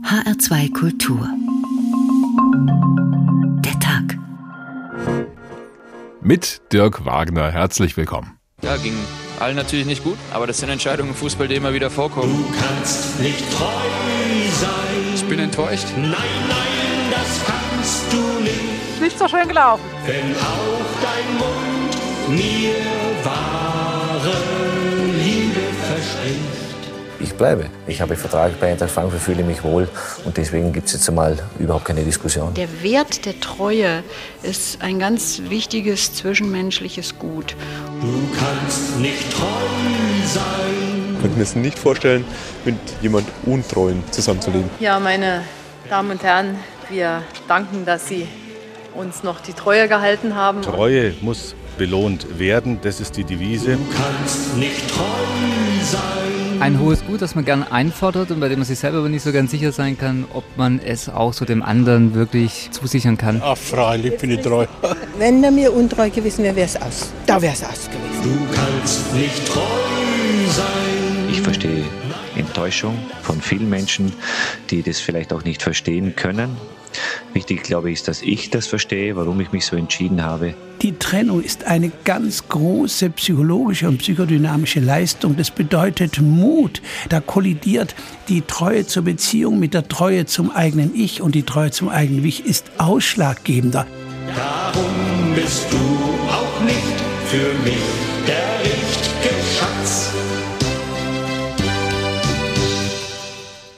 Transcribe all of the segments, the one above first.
HR2 Kultur. Der Tag. Mit Dirk Wagner. Herzlich willkommen. Ja, ging allen natürlich nicht gut, aber das sind Entscheidungen im Fußball, die immer wieder vorkommen. Du kannst nicht treu sein. Ich bin enttäuscht. Nein, nein, das kannst du nicht. Nicht so schön gelaufen. Wenn auch dein Mund mir wahre Liebe verspricht. Ich bleibe. Ich habe Vertrag bei Eintracht Frankfurt, fühle mich wohl und deswegen gibt es jetzt einmal überhaupt keine Diskussion. Der Wert der Treue ist ein ganz wichtiges zwischenmenschliches Gut. Du kannst nicht treu sein. Ich könnte mir es nicht vorstellen, mit jemand Untreuen zusammenzuleben. Ja, meine Damen und Herren, wir danken, dass Sie uns noch die Treue gehalten haben. Treue muss belohnt werden, das ist die Devise. Du kannst nicht treu sein. Ein hohes Gut, das man gern einfordert und bei dem man sich selber aber nicht so ganz sicher sein kann, ob man es auch so dem anderen wirklich zusichern kann. Ach, freilich bin ich treu. Wenn er mir untreu gewesen wäre, wäre es aus. Da wäre es aus gewesen. Du kannst nicht treu sein. Ich verstehe Enttäuschung von vielen Menschen, die das vielleicht auch nicht verstehen können. Wichtig, glaube ich, ist, dass ich das verstehe, warum ich mich so entschieden habe. Die Trennung ist eine ganz große psychologische und psychodynamische Leistung. Das bedeutet Mut. Da kollidiert die Treue zur Beziehung mit der Treue zum eigenen Ich und die Treue zum eigenen Ich ist ausschlaggebender. Darum bist du auch nicht für mich der richtige Schatz.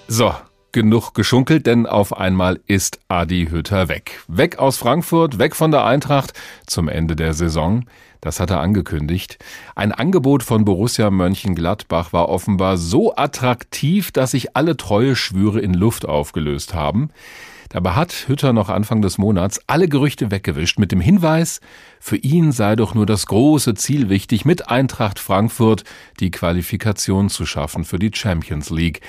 So, genug geschunkelt, denn auf einmal ist Adi Hütter weg. Weg aus Frankfurt, weg von der Eintracht zum Ende der Saison. Das hat er angekündigt. Ein Angebot von Borussia Mönchengladbach war offenbar so attraktiv, dass sich alle treue Schwüre in Luft aufgelöst haben. Dabei hat Hütter noch Anfang des Monats alle Gerüchte weggewischt mit dem Hinweis, für ihn sei doch nur das große Ziel wichtig, mit Eintracht Frankfurt die Qualifikation zu schaffen für die Champions League.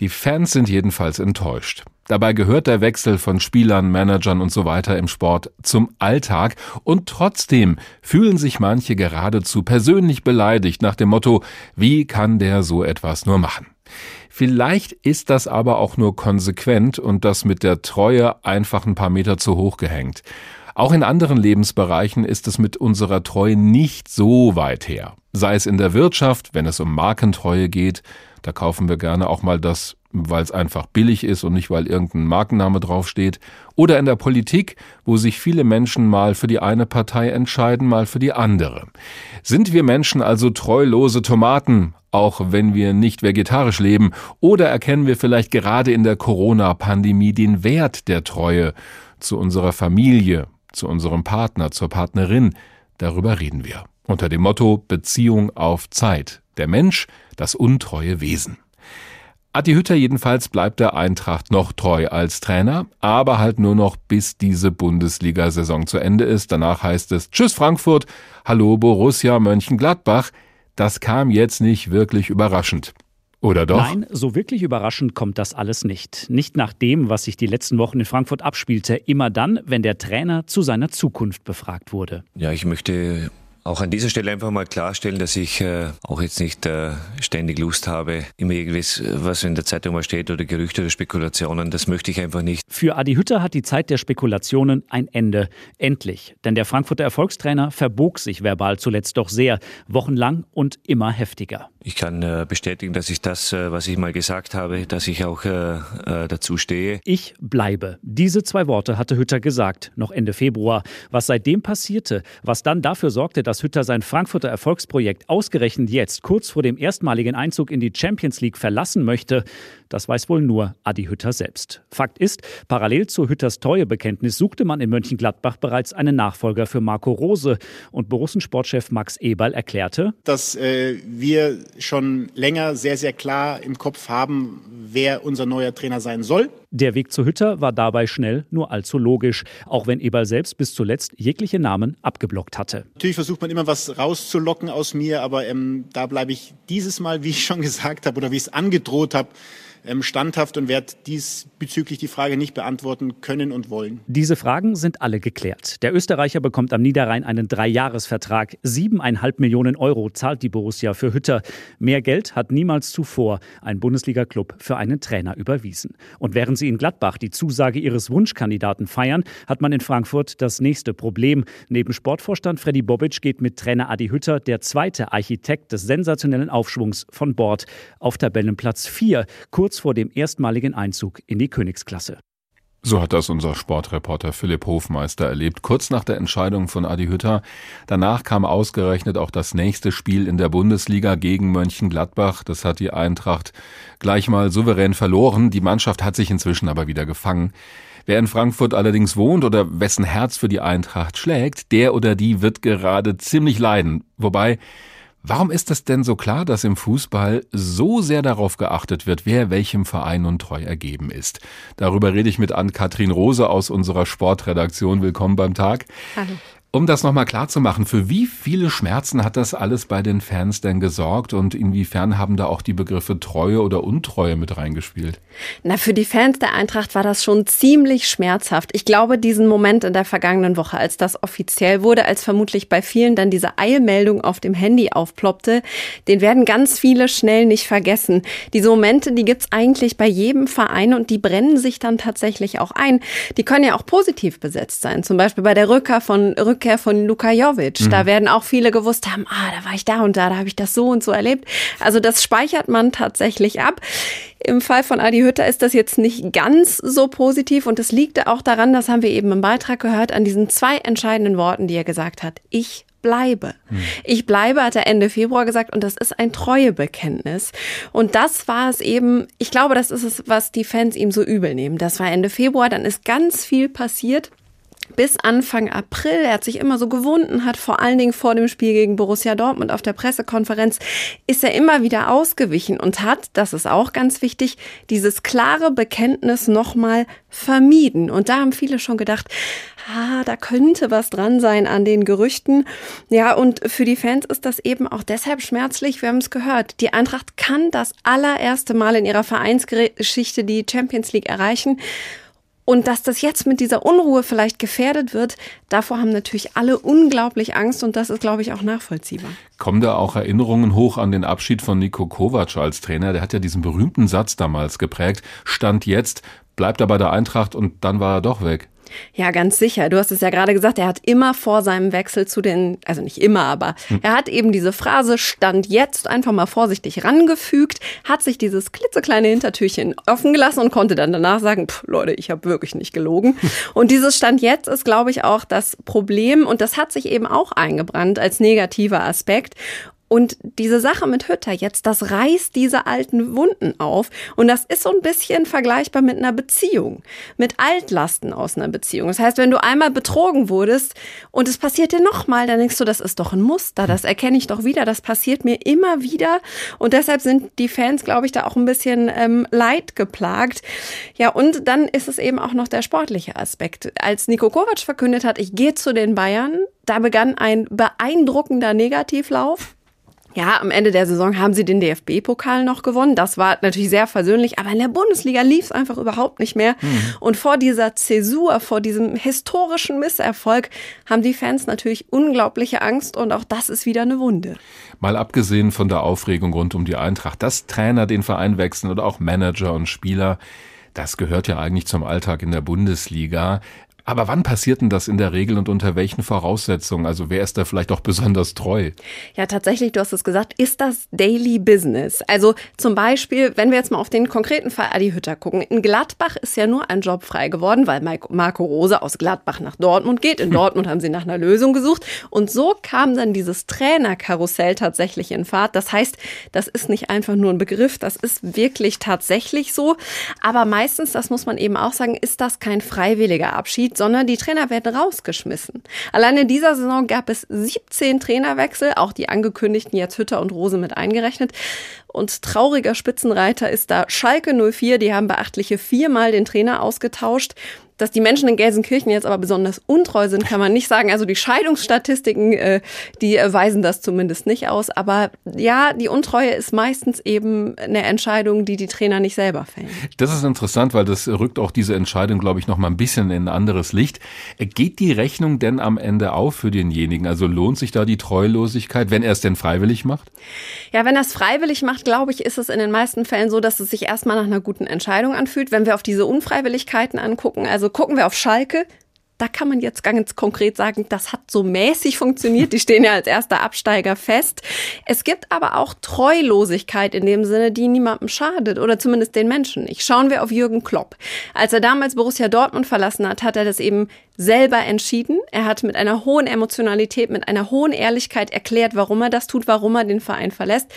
Die Fans sind jedenfalls enttäuscht. Dabei gehört der Wechsel von Spielern, Managern und so weiter im Sport zum Alltag und trotzdem fühlen sich manche geradezu persönlich beleidigt nach dem Motto, wie kann der so etwas nur machen? Vielleicht ist das aber auch nur konsequent und das mit der Treue einfach ein paar Meter zu hoch gehängt. Auch in anderen Lebensbereichen ist es mit unserer Treue nicht so weit her. Sei es in der Wirtschaft, wenn es um Markentreue geht, da kaufen wir gerne auch mal das, weil es einfach billig ist und nicht, weil irgendein Markenname draufsteht. Oder in der Politik, wo sich viele Menschen mal für die eine Partei entscheiden, mal für die andere. Sind wir Menschen also treulose Tomaten, auch wenn wir nicht vegetarisch leben? Oder erkennen wir vielleicht gerade in der Corona-Pandemie den Wert der Treue zu unserer Familie, zu unserem Partner, zur Partnerin? Darüber reden wir. Unter dem Motto Beziehung auf Zeit. Der Mensch, das untreue Wesen. Adi Hütter jedenfalls bleibt der Eintracht noch treu als Trainer, aber halt nur noch bis diese Bundesliga-Saison zu Ende ist. Danach heißt es Tschüss Frankfurt, Hallo Borussia Mönchengladbach. Das kam jetzt nicht wirklich überraschend. Oder doch? Nein, so wirklich überraschend kommt das alles nicht. Nicht nach dem, was sich die letzten Wochen in Frankfurt abspielte, immer dann, wenn der Trainer zu seiner Zukunft befragt wurde. Ja, ich möchte auch an dieser Stelle einfach mal klarstellen, dass ich äh, auch jetzt nicht äh, ständig Lust habe, immer irgendwas, was in der Zeitung mal steht oder Gerüchte oder Spekulationen. Das möchte ich einfach nicht. Für Adi Hütter hat die Zeit der Spekulationen ein Ende. Endlich. Denn der Frankfurter Erfolgstrainer verbog sich verbal zuletzt doch sehr, wochenlang und immer heftiger. Ich kann äh, bestätigen, dass ich das, äh, was ich mal gesagt habe, dass ich auch äh, dazu stehe. Ich bleibe. Diese zwei Worte hatte Hütter gesagt, noch Ende Februar. Was seitdem passierte, was dann dafür sorgte, dass Hütter sein Frankfurter Erfolgsprojekt ausgerechnet jetzt, kurz vor dem erstmaligen Einzug in die Champions League, verlassen möchte, das weiß wohl nur Adi Hütter selbst. Fakt ist, parallel zu Hütters Treuebekenntnis suchte man in Mönchengladbach bereits einen Nachfolger für Marco Rose. Und Borussen-Sportchef Max Eberl erklärte, dass äh, wir schon länger sehr, sehr klar im Kopf haben, wer unser neuer Trainer sein soll. Der Weg zu Hütter war dabei schnell nur allzu logisch, auch wenn Eberl selbst bis zuletzt jegliche Namen abgeblockt hatte. Natürlich versucht man immer was rauszulocken aus mir, aber ähm, da bleibe ich dieses Mal, wie ich schon gesagt habe oder wie ich es angedroht habe, ähm, standhaft und werde diesbezüglich die Frage nicht beantworten können und wollen. Diese Fragen sind alle geklärt. Der Österreicher bekommt am Niederrhein einen Dreijahresvertrag. Siebeneinhalb Millionen Euro zahlt die Borussia für Hütter. Mehr Geld hat niemals zuvor ein Bundesliga-Club für einen Trainer überwiesen. Und während sie in Gladbach die Zusage ihres Wunschkandidaten feiern, hat man in Frankfurt das nächste Problem. Neben Sportvorstand Freddy Bobic geht mit Trainer Adi Hütter der zweite Architekt des sensationellen Aufschwungs von Bord auf Tabellenplatz 4, kurz kurz vor dem erstmaligen Einzug in die Königsklasse. So hat das unser Sportreporter Philipp Hofmeister erlebt, kurz nach der Entscheidung von Adi Hütter. Danach kam ausgerechnet auch das nächste Spiel in der Bundesliga gegen Mönchengladbach. Das hat die Eintracht gleich mal souverän verloren. Die Mannschaft hat sich inzwischen aber wieder gefangen. Wer in Frankfurt allerdings wohnt oder wessen Herz für die Eintracht schlägt, der oder die wird gerade ziemlich leiden. Wobei, Warum ist es denn so klar, dass im Fußball so sehr darauf geachtet wird, wer welchem Verein nun treu ergeben ist? Darüber rede ich mit Ann-Kathrin Rose aus unserer Sportredaktion. Willkommen beim Tag. Hallo. Um das nochmal klar zu machen, für wie viele Schmerzen hat das alles bei den Fans denn gesorgt und inwiefern haben da auch die Begriffe Treue oder Untreue mit reingespielt? Na, für die Fans der Eintracht war das schon ziemlich schmerzhaft. Ich glaube, diesen Moment in der vergangenen Woche, als das offiziell wurde, als vermutlich bei vielen dann diese Eilmeldung auf dem Handy aufploppte, den werden ganz viele schnell nicht vergessen. Diese Momente, die gibt's eigentlich bei jedem Verein und die brennen sich dann tatsächlich auch ein. Die können ja auch positiv besetzt sein. Zum Beispiel bei der Rückkehr von Rückkehr Rückkehr von Luka Jovic. Mhm. Da werden auch viele gewusst haben, ah, da war ich da und da, da habe ich das so und so erlebt. Also das speichert man tatsächlich ab. Im Fall von Adi Hütter ist das jetzt nicht ganz so positiv und es liegt auch daran, das haben wir eben im Beitrag gehört, an diesen zwei entscheidenden Worten, die er gesagt hat. Ich bleibe. Hm. Ich bleibe, hat er Ende Februar gesagt, und das ist ein Treuebekenntnis. Und das war es eben, ich glaube, das ist es, was die Fans ihm so übel nehmen. Das war Ende Februar, dann ist ganz viel passiert bis Anfang April. Er hat sich immer so gewunden, hat vor allen Dingen vor dem Spiel gegen Borussia Dortmund auf der Pressekonferenz ist er immer wieder ausgewichen und hat, das ist auch ganz wichtig, dieses klare Bekenntnis nochmal vermieden. Und da haben viele schon gedacht, ah, da könnte was dran sein an den Gerüchten. Ja, und für die Fans ist das eben auch deshalb schmerzlich. Wir haben es gehört. Die Eintracht kann das allererste Mal in ihrer Vereinsgeschichte die Champions League erreichen. Und dass das jetzt mit dieser Unruhe vielleicht gefährdet wird, davor haben natürlich alle unglaublich Angst und das ist, glaube ich, auch nachvollziehbar. Kommen da auch Erinnerungen hoch an den Abschied von Niko Kovac als Trainer? Der hat ja diesen berühmten Satz damals geprägt. Stand jetzt, bleibt er bei der Eintracht und dann war er doch weg. Ja, ganz sicher. Du hast es ja gerade gesagt, er hat immer vor seinem Wechsel zu den, also nicht immer, aber hm. er hat eben diese Phrase Stand jetzt einfach mal vorsichtig rangefügt, hat sich dieses klitzekleine Hintertürchen offen gelassen und konnte dann danach sagen, Leute, ich habe wirklich nicht gelogen. Und dieses Stand jetzt ist, glaube ich, auch das Problem und das hat sich eben auch eingebrannt als negativer Aspekt. Und diese Sache mit Hütter jetzt, das reißt diese alten Wunden auf. Und das ist so ein bisschen vergleichbar mit einer Beziehung, mit Altlasten aus einer Beziehung. Das heißt, wenn du einmal betrogen wurdest und es passiert dir nochmal, dann denkst du, das ist doch ein Muster, das erkenne ich doch wieder, das passiert mir immer wieder. Und deshalb sind die Fans, glaube ich, da auch ein bisschen ähm, leid geplagt. Ja, und dann ist es eben auch noch der sportliche Aspekt. Als Nico Kovac verkündet hat, ich gehe zu den Bayern, da begann ein beeindruckender Negativlauf. Ja, am Ende der Saison haben sie den DFB-Pokal noch gewonnen. Das war natürlich sehr versöhnlich, aber in der Bundesliga lief es einfach überhaupt nicht mehr. Mhm. Und vor dieser Zäsur, vor diesem historischen Misserfolg haben die Fans natürlich unglaubliche Angst und auch das ist wieder eine Wunde. Mal abgesehen von der Aufregung rund um die Eintracht, dass Trainer den Verein wechseln oder auch Manager und Spieler, das gehört ja eigentlich zum Alltag in der Bundesliga. Aber wann passiert denn das in der Regel und unter welchen Voraussetzungen? Also wer ist da vielleicht auch besonders treu? Ja, tatsächlich, du hast es gesagt, ist das Daily Business. Also zum Beispiel, wenn wir jetzt mal auf den konkreten Fall Adi Hütter gucken. In Gladbach ist ja nur ein Job frei geworden, weil Marco Rose aus Gladbach nach Dortmund geht. In Dortmund haben sie nach einer Lösung gesucht. Und so kam dann dieses Trainerkarussell tatsächlich in Fahrt. Das heißt, das ist nicht einfach nur ein Begriff, das ist wirklich tatsächlich so. Aber meistens, das muss man eben auch sagen, ist das kein freiwilliger Abschied sondern die Trainer werden rausgeschmissen. Allein in dieser Saison gab es 17 Trainerwechsel, auch die angekündigten jetzt Hütter und Rose mit eingerechnet. und trauriger Spitzenreiter ist da Schalke 04. Die haben beachtliche viermal den Trainer ausgetauscht. Dass die Menschen in Gelsenkirchen jetzt aber besonders untreu sind, kann man nicht sagen. Also die Scheidungsstatistiken, äh, die weisen das zumindest nicht aus. Aber ja, die Untreue ist meistens eben eine Entscheidung, die die Trainer nicht selber fällen. Das ist interessant, weil das rückt auch diese Entscheidung, glaube ich, noch mal ein bisschen in ein anderes Licht. Geht die Rechnung denn am Ende auf für denjenigen? Also lohnt sich da die Treulosigkeit, wenn er es denn freiwillig macht? Ja, wenn er es freiwillig macht, glaube ich, ist es in den meisten Fällen so, dass es sich erstmal nach einer guten Entscheidung anfühlt. Wenn wir auf diese Unfreiwilligkeiten angucken, also gucken wir auf Schalke, da kann man jetzt ganz konkret sagen, das hat so mäßig funktioniert. Die stehen ja als erster Absteiger fest. Es gibt aber auch Treulosigkeit in dem Sinne, die niemandem schadet oder zumindest den Menschen nicht. Schauen wir auf Jürgen Klopp. Als er damals Borussia Dortmund verlassen hat, hat er das eben selber entschieden. Er hat mit einer hohen Emotionalität, mit einer hohen Ehrlichkeit erklärt, warum er das tut, warum er den Verein verlässt.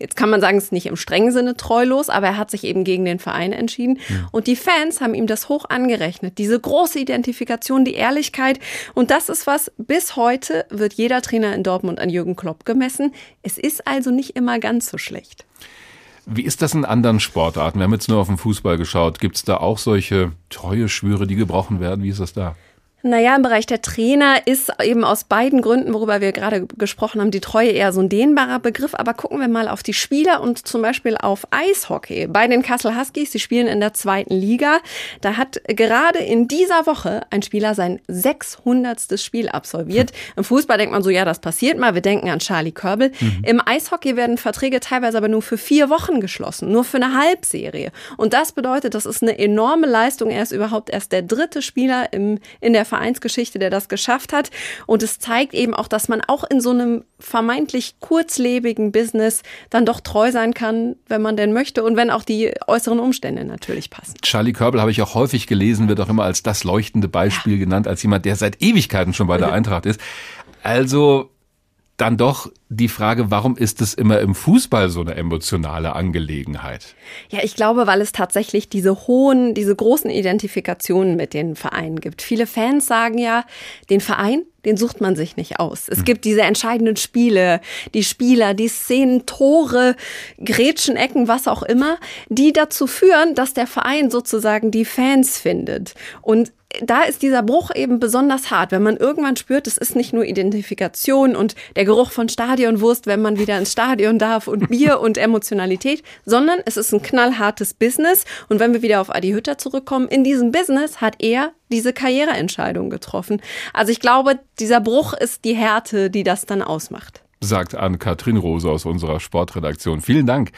Jetzt kann man sagen, es ist nicht im strengen Sinne treulos, aber er hat sich eben gegen den Verein entschieden. Ja. Und die Fans haben ihm das hoch angerechnet. Diese große Identifikation, die Ehrlichkeit. Und das ist was, bis heute wird jeder Trainer in Dortmund an Jürgen Klopp gemessen. Es ist also nicht immer ganz so schlecht. Wie ist das in anderen Sportarten? Wir haben jetzt nur auf den Fußball geschaut. Gibt es da auch solche treue Schwüre, die gebrochen werden? Wie ist das da? Naja, im Bereich der Trainer ist eben aus beiden Gründen, worüber wir gerade gesprochen haben, die Treue eher so ein dehnbarer Begriff. Aber gucken wir mal auf die Spieler und zum Beispiel auf Eishockey. Bei den Kassel Huskies, die spielen in der zweiten Liga. Da hat gerade in dieser Woche ein Spieler sein 600. Spiel absolviert. Im Fußball denkt man so, ja, das passiert mal. Wir denken an Charlie Körbel. Mhm. Im Eishockey werden Verträge teilweise aber nur für vier Wochen geschlossen, nur für eine Halbserie. Und das bedeutet, das ist eine enorme Leistung. Er ist überhaupt erst der dritte Spieler im, in der Vereinsgeschichte, der das geschafft hat. Und es zeigt eben auch, dass man auch in so einem vermeintlich kurzlebigen Business dann doch treu sein kann, wenn man denn möchte und wenn auch die äußeren Umstände natürlich passen. Charlie Körbel habe ich auch häufig gelesen, wird auch immer als das leuchtende Beispiel ja. genannt, als jemand, der seit Ewigkeiten schon bei der Eintracht ist. Also dann doch die Frage, warum ist es immer im Fußball so eine emotionale Angelegenheit? Ja, ich glaube, weil es tatsächlich diese hohen, diese großen Identifikationen mit den Vereinen gibt. Viele Fans sagen ja, den Verein, den sucht man sich nicht aus. Es hm. gibt diese entscheidenden Spiele, die Spieler, die Szenen, Tore, Grätschen, Ecken, was auch immer, die dazu führen, dass der Verein sozusagen die Fans findet. Und da ist dieser Bruch eben besonders hart, wenn man irgendwann spürt, es ist nicht nur Identifikation und der Geruch von Stadionwurst, wenn man wieder ins Stadion darf und Bier und Emotionalität, sondern es ist ein knallhartes Business. Und wenn wir wieder auf Adi Hütter zurückkommen, in diesem Business hat er diese Karriereentscheidung getroffen. Also ich glaube, dieser Bruch ist die Härte, die das dann ausmacht. Sagt Ann-Kathrin Rose aus unserer Sportredaktion. Vielen Dank.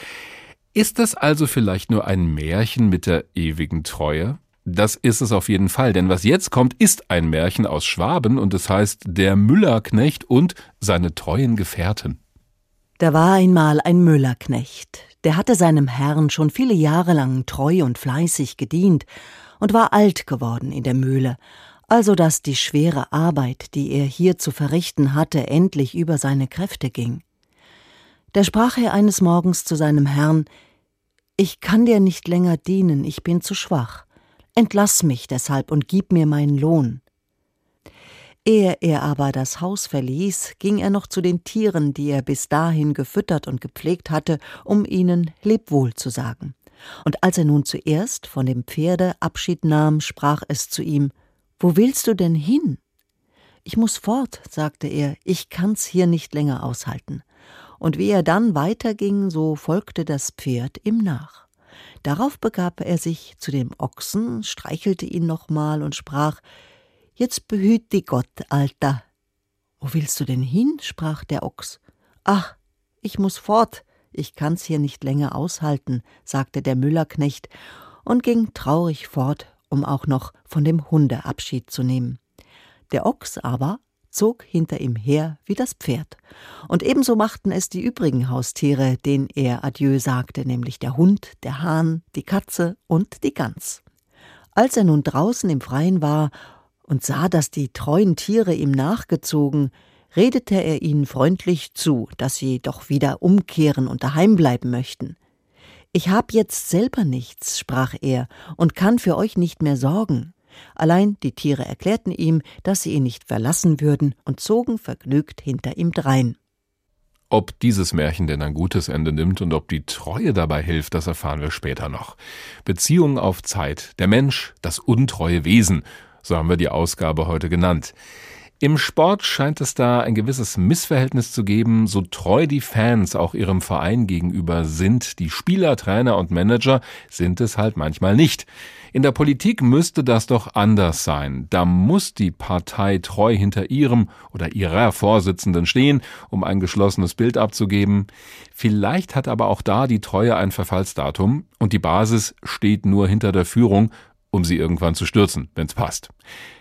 Ist das also vielleicht nur ein Märchen mit der ewigen Treue? Das ist es auf jeden Fall, denn was jetzt kommt, ist ein Märchen aus Schwaben und es heißt Der Müllerknecht und seine treuen Gefährten. Da war einmal ein Müllerknecht, der hatte seinem Herrn schon viele Jahre lang treu und fleißig gedient und war alt geworden in der Mühle, also dass die schwere Arbeit, die er hier zu verrichten hatte, endlich über seine Kräfte ging. Da sprach er eines Morgens zu seinem Herrn Ich kann dir nicht länger dienen, ich bin zu schwach. Entlass mich deshalb und gib mir meinen Lohn. Ehe er aber das Haus verließ, ging er noch zu den Tieren, die er bis dahin gefüttert und gepflegt hatte, um ihnen Lebwohl zu sagen. Und als er nun zuerst von dem Pferde Abschied nahm, sprach es zu ihm Wo willst du denn hin? Ich muss fort, sagte er, ich kann's hier nicht länger aushalten. Und wie er dann weiterging, so folgte das Pferd ihm nach. Darauf begab er sich zu dem Ochsen, streichelte ihn nochmal und sprach Jetzt behüt die Gott, Alter. Wo willst du denn hin? sprach der Ochs. Ach, ich muss fort, ich kann's hier nicht länger aushalten, sagte der Müllerknecht und ging traurig fort, um auch noch von dem Hunde Abschied zu nehmen. Der Ochs aber zog hinter ihm her wie das Pferd. Und ebenso machten es die übrigen Haustiere, denen er Adieu sagte, nämlich der Hund, der Hahn, die Katze und die Gans. Als er nun draußen im Freien war und sah, dass die treuen Tiere ihm nachgezogen, redete er ihnen freundlich zu, dass sie doch wieder umkehren und daheim bleiben möchten. Ich hab jetzt selber nichts, sprach er, und kann für euch nicht mehr sorgen. Allein die Tiere erklärten ihm, dass sie ihn nicht verlassen würden und zogen vergnügt hinter ihm drein. Ob dieses Märchen denn ein gutes Ende nimmt und ob die Treue dabei hilft, das erfahren wir später noch. Beziehungen auf Zeit, der Mensch, das untreue Wesen, so haben wir die Ausgabe heute genannt. Im Sport scheint es da ein gewisses Missverhältnis zu geben, so treu die Fans auch ihrem Verein gegenüber sind, die Spieler, Trainer und Manager sind es halt manchmal nicht. In der Politik müsste das doch anders sein. Da muss die Partei treu hinter ihrem oder ihrer Vorsitzenden stehen, um ein geschlossenes Bild abzugeben. Vielleicht hat aber auch da die Treue ein Verfallsdatum und die Basis steht nur hinter der Führung um sie irgendwann zu stürzen, wenn's passt.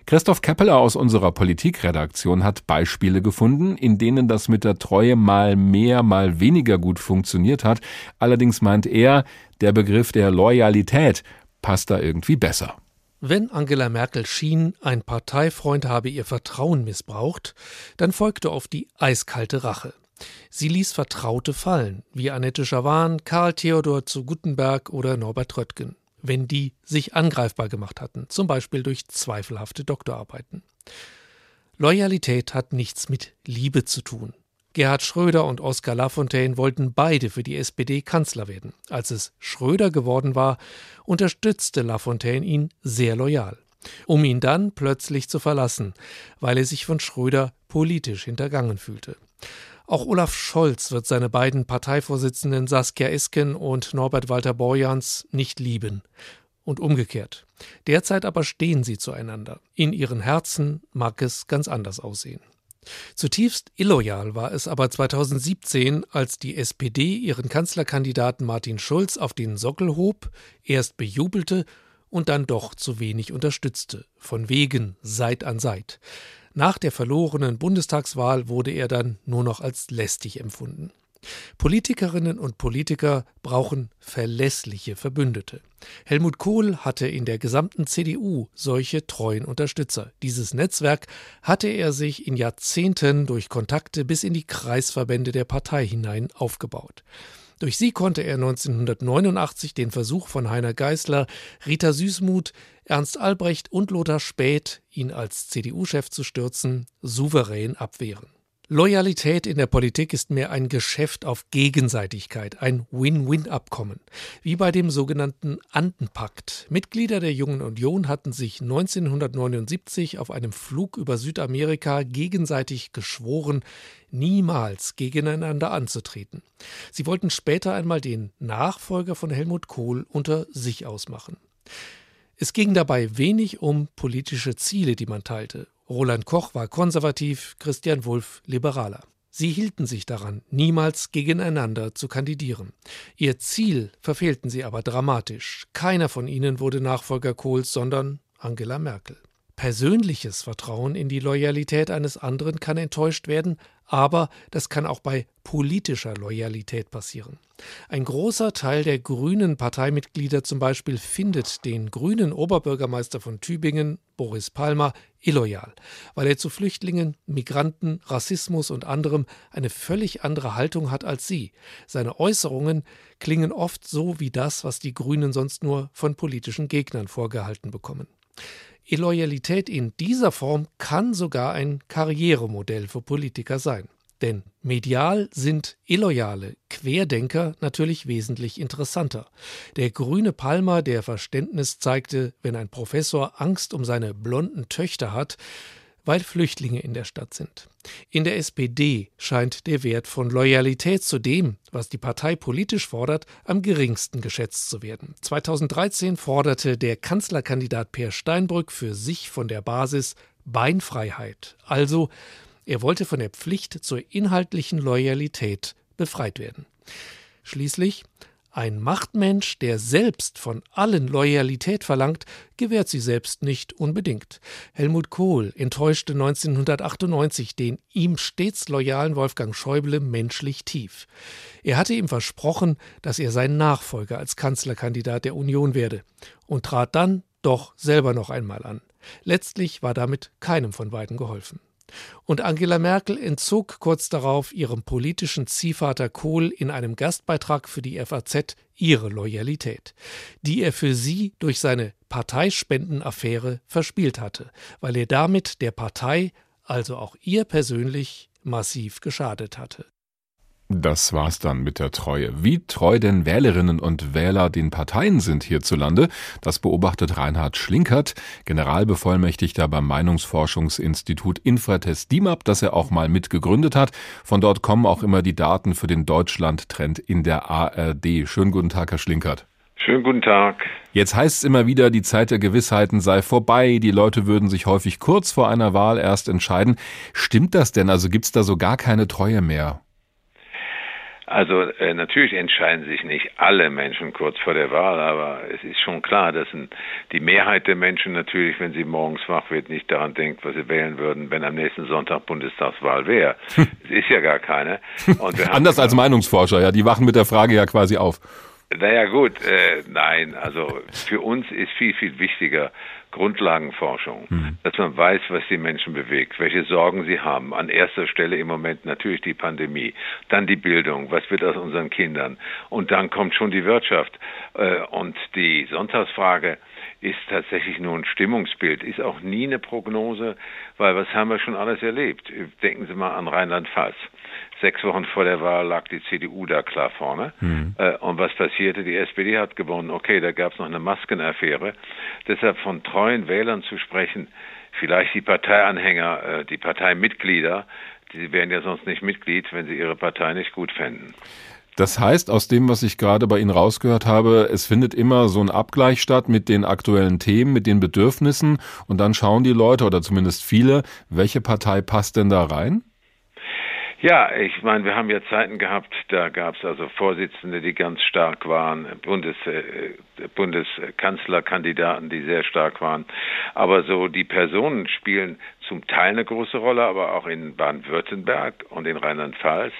Christoph Keppeler aus unserer Politikredaktion hat Beispiele gefunden, in denen das mit der Treue mal mehr, mal weniger gut funktioniert hat. Allerdings meint er, der Begriff der Loyalität passt da irgendwie besser. Wenn Angela Merkel schien, ein Parteifreund habe ihr Vertrauen missbraucht, dann folgte auf die eiskalte Rache. Sie ließ Vertraute fallen, wie Annette Schawan, Karl Theodor zu Guttenberg oder Norbert Röttgen wenn die sich angreifbar gemacht hatten, zum Beispiel durch zweifelhafte Doktorarbeiten. Loyalität hat nichts mit Liebe zu tun. Gerhard Schröder und Oskar Lafontaine wollten beide für die SPD Kanzler werden. Als es Schröder geworden war, unterstützte Lafontaine ihn sehr loyal, um ihn dann plötzlich zu verlassen, weil er sich von Schröder politisch hintergangen fühlte. Auch Olaf Scholz wird seine beiden Parteivorsitzenden Saskia Esken und Norbert Walter Borjans nicht lieben. Und umgekehrt. Derzeit aber stehen sie zueinander. In ihren Herzen mag es ganz anders aussehen. Zutiefst illoyal war es aber 2017, als die SPD ihren Kanzlerkandidaten Martin Schulz auf den Sockel hob, erst bejubelte und dann doch zu wenig unterstützte, von wegen Seit an Seit. Nach der verlorenen Bundestagswahl wurde er dann nur noch als lästig empfunden. Politikerinnen und Politiker brauchen verlässliche Verbündete. Helmut Kohl hatte in der gesamten CDU solche treuen Unterstützer. Dieses Netzwerk hatte er sich in Jahrzehnten durch Kontakte bis in die Kreisverbände der Partei hinein aufgebaut. Durch sie konnte er 1989 den Versuch von Heiner Geißler, Rita Süßmuth, Ernst Albrecht und Lothar Späth, ihn als CDU-Chef zu stürzen, souverän abwehren. Loyalität in der Politik ist mehr ein Geschäft auf Gegenseitigkeit, ein Win-Win-Abkommen, wie bei dem sogenannten Andenpakt. Mitglieder der Jungen Union hatten sich 1979 auf einem Flug über Südamerika gegenseitig geschworen, niemals gegeneinander anzutreten. Sie wollten später einmal den Nachfolger von Helmut Kohl unter sich ausmachen. Es ging dabei wenig um politische Ziele, die man teilte. Roland Koch war konservativ, Christian Wulff liberaler. Sie hielten sich daran, niemals gegeneinander zu kandidieren. Ihr Ziel verfehlten sie aber dramatisch. Keiner von ihnen wurde Nachfolger Kohls, sondern Angela Merkel. Persönliches Vertrauen in die Loyalität eines anderen kann enttäuscht werden, aber das kann auch bei politischer Loyalität passieren. Ein großer Teil der grünen Parteimitglieder zum Beispiel findet den grünen Oberbürgermeister von Tübingen, Boris Palmer, illoyal, weil er zu Flüchtlingen, Migranten, Rassismus und anderem eine völlig andere Haltung hat als sie. Seine Äußerungen klingen oft so wie das, was die Grünen sonst nur von politischen Gegnern vorgehalten bekommen. Illoyalität in dieser Form kann sogar ein Karrieremodell für Politiker sein. Denn medial sind illoyale Querdenker natürlich wesentlich interessanter. Der grüne Palmer, der Verständnis zeigte, wenn ein Professor Angst um seine blonden Töchter hat, weil Flüchtlinge in der Stadt sind. In der SPD scheint der Wert von Loyalität zu dem, was die Partei politisch fordert, am geringsten geschätzt zu werden. 2013 forderte der Kanzlerkandidat Peer Steinbrück für sich von der Basis Beinfreiheit, also er wollte von der Pflicht zur inhaltlichen Loyalität befreit werden. Schließlich ein Machtmensch, der selbst von allen Loyalität verlangt, gewährt sie selbst nicht unbedingt. Helmut Kohl enttäuschte 1998 den ihm stets loyalen Wolfgang Schäuble menschlich tief. Er hatte ihm versprochen, dass er sein Nachfolger als Kanzlerkandidat der Union werde und trat dann doch selber noch einmal an. Letztlich war damit keinem von beiden geholfen. Und Angela Merkel entzog kurz darauf ihrem politischen Ziehvater Kohl in einem Gastbeitrag für die FAZ ihre Loyalität, die er für sie durch seine Parteispendenaffäre verspielt hatte, weil er damit der Partei, also auch ihr persönlich, massiv geschadet hatte. Das war's dann mit der Treue. Wie treu denn Wählerinnen und Wähler den Parteien sind hierzulande, das beobachtet Reinhard Schlinkert, Generalbevollmächtigter beim Meinungsforschungsinstitut Infratest DIMAP, das er auch mal mitgegründet hat. Von dort kommen auch immer die Daten für den Deutschland-Trend in der ARD. Schönen guten Tag, Herr Schlinkert. Schönen guten Tag. Jetzt heißt es immer wieder, die Zeit der Gewissheiten sei vorbei, die Leute würden sich häufig kurz vor einer Wahl erst entscheiden. Stimmt das denn? Also gibt's da so gar keine Treue mehr? Also äh, natürlich entscheiden sich nicht alle Menschen kurz vor der Wahl, aber es ist schon klar, dass die Mehrheit der Menschen natürlich, wenn sie morgens wach wird, nicht daran denkt, was sie wählen würden, wenn am nächsten Sonntag Bundestagswahl wäre. es ist ja gar keine. Anders als Meinungsforscher, ja, die wachen mit der Frage ja quasi auf. Naja gut, äh, nein, also für uns ist viel, viel wichtiger Grundlagenforschung, mhm. dass man weiß, was die Menschen bewegt, welche Sorgen sie haben. An erster Stelle im Moment natürlich die Pandemie, dann die Bildung, was wird aus unseren Kindern und dann kommt schon die Wirtschaft. Äh, und die Sonntagsfrage, ist tatsächlich nur ein Stimmungsbild, ist auch nie eine Prognose, weil was haben wir schon alles erlebt? Denken Sie mal an Rheinland-Pfalz. Sechs Wochen vor der Wahl lag die CDU da klar vorne. Mhm. Äh, und was passierte? Die SPD hat gewonnen. Okay, da gab es noch eine Maskenaffäre. Deshalb von treuen Wählern zu sprechen, vielleicht die Parteianhänger, äh, die Parteimitglieder, die wären ja sonst nicht Mitglied, wenn sie ihre Partei nicht gut fänden. Das heißt, aus dem, was ich gerade bei Ihnen rausgehört habe, es findet immer so ein Abgleich statt mit den aktuellen Themen, mit den Bedürfnissen und dann schauen die Leute oder zumindest viele, welche Partei passt denn da rein? Ja, ich meine, wir haben ja Zeiten gehabt, da gab es also Vorsitzende, die ganz stark waren, Bundes, äh, Bundeskanzlerkandidaten, die sehr stark waren. Aber so die Personen spielen zum Teil eine große Rolle, aber auch in Baden-Württemberg und in Rheinland-Pfalz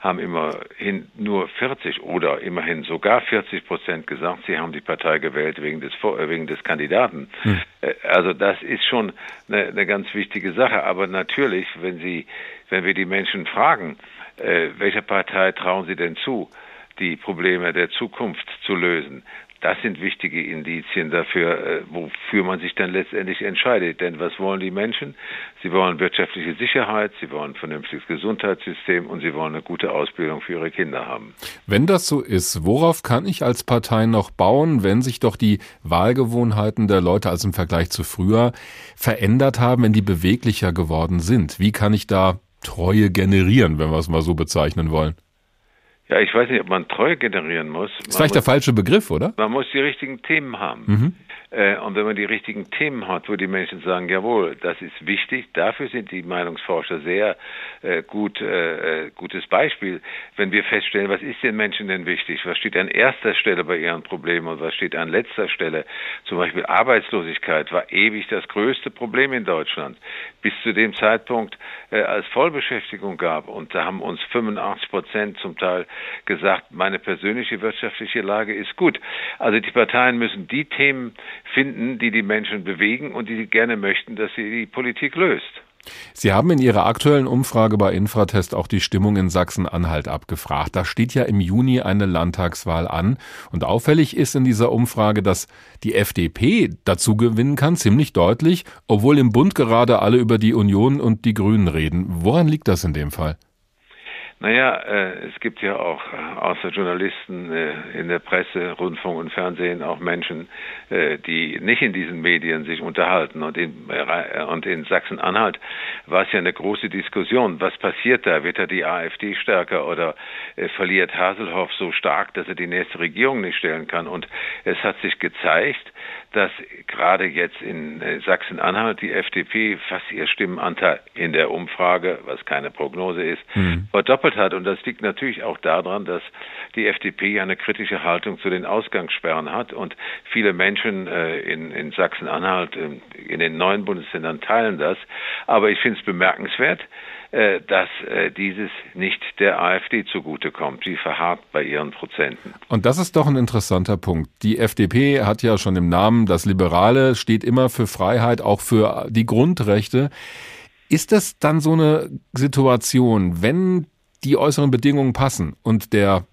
haben immerhin nur 40 oder immerhin sogar 40 Prozent gesagt, sie haben die Partei gewählt wegen des, äh, wegen des Kandidaten. Hm. Äh, also das ist schon eine, eine ganz wichtige Sache. Aber natürlich, wenn Sie, wenn wir die Menschen fragen, äh, welcher Partei trauen Sie denn zu, die Probleme der Zukunft zu lösen, das sind wichtige Indizien dafür, äh, wofür man sich dann letztendlich entscheidet. Denn was wollen die Menschen? Sie wollen wirtschaftliche Sicherheit, sie wollen ein vernünftiges Gesundheitssystem und sie wollen eine gute Ausbildung für ihre Kinder haben. Wenn das so ist, worauf kann ich als Partei noch bauen, wenn sich doch die Wahlgewohnheiten der Leute als im Vergleich zu früher verändert haben, wenn die beweglicher geworden sind? Wie kann ich da Treue generieren, wenn wir es mal so bezeichnen wollen? Ja, ich weiß nicht, ob man Treue generieren muss. Das ist vielleicht der falsche Begriff, oder? Man muss die richtigen Themen haben. Mhm. Äh, und wenn man die richtigen Themen hat, wo die Menschen sagen, jawohl, das ist wichtig, dafür sind die Meinungsforscher sehr äh, gut, äh, gutes Beispiel. Wenn wir feststellen, was ist den Menschen denn wichtig? Was steht an erster Stelle bei ihren Problemen und was steht an letzter Stelle? Zum Beispiel Arbeitslosigkeit war ewig das größte Problem in Deutschland. Bis zu dem Zeitpunkt, äh, als Vollbeschäftigung gab. Und da haben uns 85 Prozent zum Teil gesagt, meine persönliche wirtschaftliche Lage ist gut. Also die Parteien müssen die Themen finden, die die Menschen bewegen und die gerne möchten, dass sie die Politik löst. Sie haben in Ihrer aktuellen Umfrage bei Infratest auch die Stimmung in Sachsen-Anhalt abgefragt. Da steht ja im Juni eine Landtagswahl an. Und auffällig ist in dieser Umfrage, dass die FDP dazu gewinnen kann, ziemlich deutlich, obwohl im Bund gerade alle über die Union und die Grünen reden. Woran liegt das in dem Fall? Naja, äh, es gibt ja auch äh, außer Journalisten äh, in der Presse, Rundfunk und Fernsehen auch Menschen, äh, die nicht in diesen Medien sich unterhalten. Und in, äh, und in Sachsen-Anhalt war es ja eine große Diskussion. Was passiert da? Wird da die AfD stärker oder äh, verliert Haselhoff so stark, dass er die nächste Regierung nicht stellen kann? Und es hat sich gezeigt, dass gerade jetzt in Sachsen-Anhalt die FDP fast ihr Stimmenanteil in der Umfrage, was keine Prognose ist, mhm. Verdoppelt hat. Und das liegt natürlich auch daran, dass die FDP eine kritische Haltung zu den Ausgangssperren hat und viele Menschen äh, in, in Sachsen-Anhalt, in, äh, in den neuen Bundesländern teilen das. Aber ich finde es bemerkenswert, äh, dass äh, dieses nicht der AfD zugutekommt. Sie verharrt bei ihren Prozenten. Und das ist doch ein interessanter Punkt. Die FDP hat ja schon im Namen das Liberale, steht immer für Freiheit, auch für die Grundrechte. Ist das dann so eine Situation, wenn die äußeren Bedingungen passen und der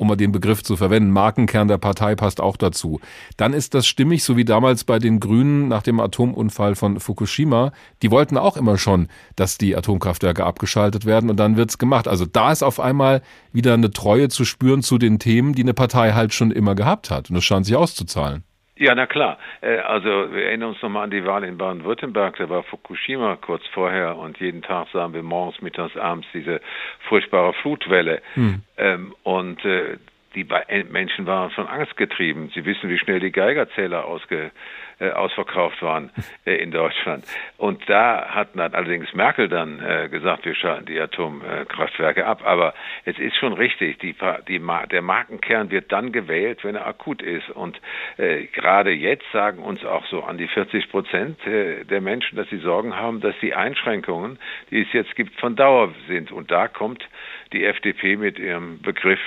um mal den Begriff zu verwenden. Markenkern der Partei passt auch dazu. Dann ist das stimmig, so wie damals bei den Grünen nach dem Atomunfall von Fukushima. Die wollten auch immer schon, dass die Atomkraftwerke abgeschaltet werden und dann wird's gemacht. Also da ist auf einmal wieder eine Treue zu spüren zu den Themen, die eine Partei halt schon immer gehabt hat. Und das scheint sich auszuzahlen. Ja, na klar. Äh, also wir erinnern uns nochmal an die Wahl in Baden-Württemberg. Da war Fukushima kurz vorher und jeden Tag sahen wir morgens, mittags, abends diese furchtbare Flutwelle. Hm. Ähm, und äh, die Menschen waren von Angst getrieben. Sie wissen, wie schnell die Geigerzähler ausge äh, ausverkauft waren äh, in Deutschland. Und da hat dann allerdings Merkel dann äh, gesagt, wir schalten die Atomkraftwerke ab. Aber es ist schon richtig, die, die, der Markenkern wird dann gewählt, wenn er akut ist. Und äh, gerade jetzt sagen uns auch so an die 40 Prozent äh, der Menschen, dass sie Sorgen haben, dass die Einschränkungen, die es jetzt gibt, von Dauer sind. Und da kommt die FDP mit ihrem Begriff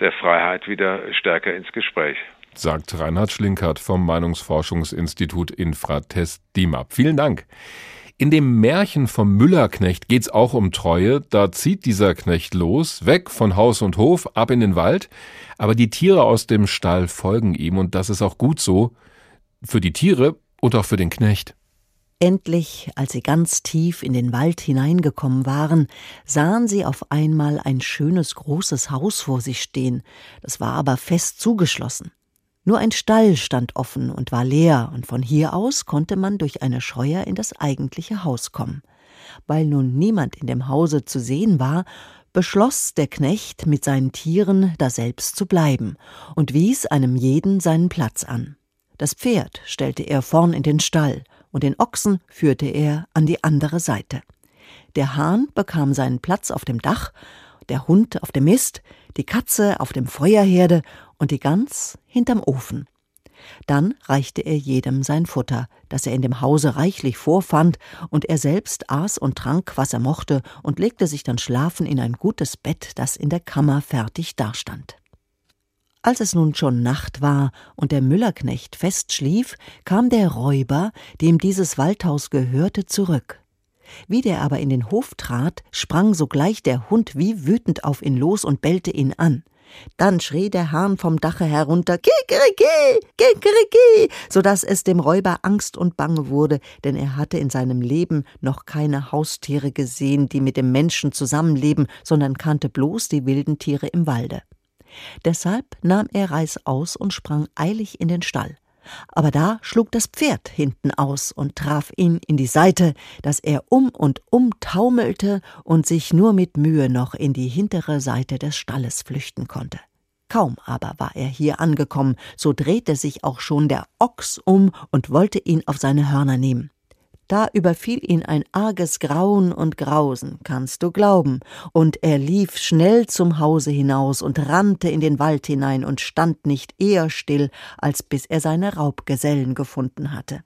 der Freiheit wieder stärker ins Gespräch sagt Reinhard Schlinkert vom Meinungsforschungsinstitut Infratest DIMAP. Vielen Dank. In dem Märchen vom Müllerknecht geht's auch um Treue. Da zieht dieser Knecht los, weg von Haus und Hof, ab in den Wald. Aber die Tiere aus dem Stall folgen ihm und das ist auch gut so. Für die Tiere und auch für den Knecht. Endlich, als sie ganz tief in den Wald hineingekommen waren, sahen sie auf einmal ein schönes großes Haus vor sich stehen. Das war aber fest zugeschlossen. Nur ein Stall stand offen und war leer, und von hier aus konnte man durch eine Scheuer in das eigentliche Haus kommen. Weil nun niemand in dem Hause zu sehen war, beschloss der Knecht mit seinen Tieren daselbst zu bleiben und wies einem jeden seinen Platz an. Das Pferd stellte er vorn in den Stall und den Ochsen führte er an die andere Seite. Der Hahn bekam seinen Platz auf dem Dach, der Hund auf dem Mist, die Katze auf dem Feuerherde und die Gans hinterm Ofen. Dann reichte er jedem sein Futter, das er in dem Hause reichlich vorfand, und er selbst aß und trank, was er mochte, und legte sich dann schlafen in ein gutes Bett, das in der Kammer fertig dastand. Als es nun schon Nacht war und der Müllerknecht fest schlief, kam der Räuber, dem dieses Waldhaus gehörte, zurück. Wie der aber in den Hof trat, sprang sogleich der Hund wie wütend auf ihn los und bellte ihn an. Dann schrie der Hahn vom Dache herunter Kikeriki, Kikeriki, so dass es dem Räuber Angst und Bange wurde, denn er hatte in seinem Leben noch keine Haustiere gesehen, die mit dem Menschen zusammenleben, sondern kannte bloß die wilden Tiere im Walde. Deshalb nahm er Reißaus und sprang eilig in den Stall aber da schlug das Pferd hinten aus und traf ihn in die Seite, dass er um und um taumelte und sich nur mit Mühe noch in die hintere Seite des Stalles flüchten konnte. Kaum aber war er hier angekommen, so drehte sich auch schon der Ochs um und wollte ihn auf seine Hörner nehmen. Da überfiel ihn ein arges Grauen und Grausen, kannst du glauben, und er lief schnell zum Hause hinaus und rannte in den Wald hinein und stand nicht eher still, als bis er seine Raubgesellen gefunden hatte.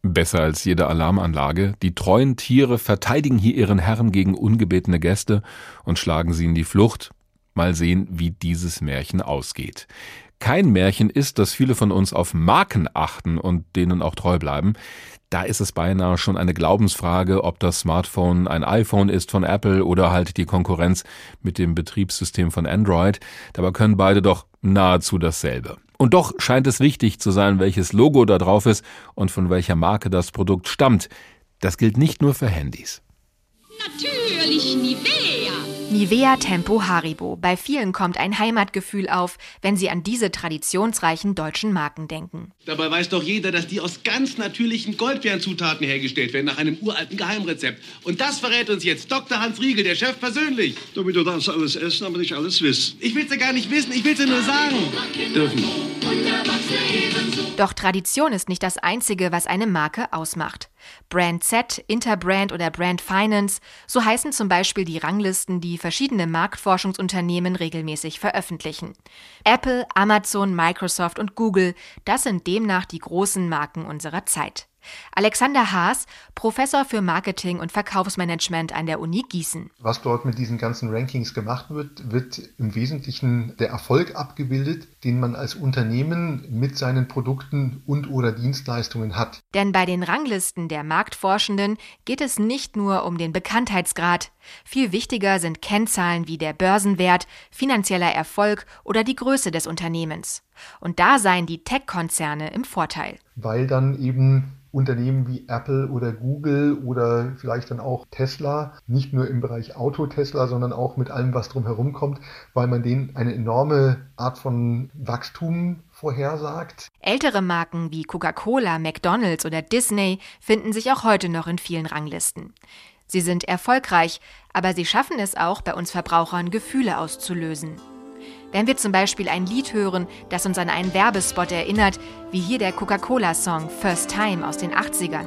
Besser als jede Alarmanlage, die treuen Tiere verteidigen hier ihren Herrn gegen ungebetene Gäste und schlagen sie in die Flucht. Mal sehen, wie dieses Märchen ausgeht. Kein Märchen ist, dass viele von uns auf Marken achten und denen auch treu bleiben. Da ist es beinahe schon eine Glaubensfrage, ob das Smartphone ein iPhone ist von Apple oder halt die Konkurrenz mit dem Betriebssystem von Android. Dabei können beide doch nahezu dasselbe. Und doch scheint es wichtig zu sein, welches Logo da drauf ist und von welcher Marke das Produkt stammt. Das gilt nicht nur für Handys. Natürlich Nivea. Nivea Tempo Haribo. Bei vielen kommt ein Heimatgefühl auf, wenn sie an diese traditionsreichen deutschen Marken denken. Dabei weiß doch jeder, dass die aus ganz natürlichen Goldbeerzutaten hergestellt werden, nach einem uralten Geheimrezept. Und das verrät uns jetzt Dr. Hans Riegel, der Chef persönlich. Damit du das alles essen, aber nicht alles wissen. Ich will's ja gar nicht wissen, ich will's ja nur sagen. Dürfen. Doch Tradition ist nicht das Einzige, was eine Marke ausmacht. Brand Z, Interbrand oder Brand Finance, so heißen zum Beispiel die Ranglisten, die verschiedene Marktforschungsunternehmen regelmäßig veröffentlichen. Apple, Amazon, Microsoft und Google, das sind demnach die großen Marken unserer Zeit. Alexander Haas, Professor für Marketing und Verkaufsmanagement an der Uni Gießen. Was dort mit diesen ganzen Rankings gemacht wird, wird im Wesentlichen der Erfolg abgebildet, den man als Unternehmen mit seinen Produkten und oder Dienstleistungen hat. Denn bei den Ranglisten der Marktforschenden geht es nicht nur um den Bekanntheitsgrad. Viel wichtiger sind Kennzahlen wie der Börsenwert, finanzieller Erfolg oder die Größe des Unternehmens. Und da seien die Tech-Konzerne im Vorteil. Weil dann eben Unternehmen wie Apple oder Google oder vielleicht dann auch Tesla, nicht nur im Bereich Auto Tesla, sondern auch mit allem, was drumherum kommt, weil man denen eine enorme Art von Wachstum vorhersagt. Ältere Marken wie Coca-Cola, McDonald's oder Disney finden sich auch heute noch in vielen Ranglisten. Sie sind erfolgreich, aber sie schaffen es auch, bei uns Verbrauchern Gefühle auszulösen. Wenn wir zum Beispiel ein Lied hören, das uns an einen Werbespot erinnert, wie hier der Coca-Cola-Song First Time aus den 80ern.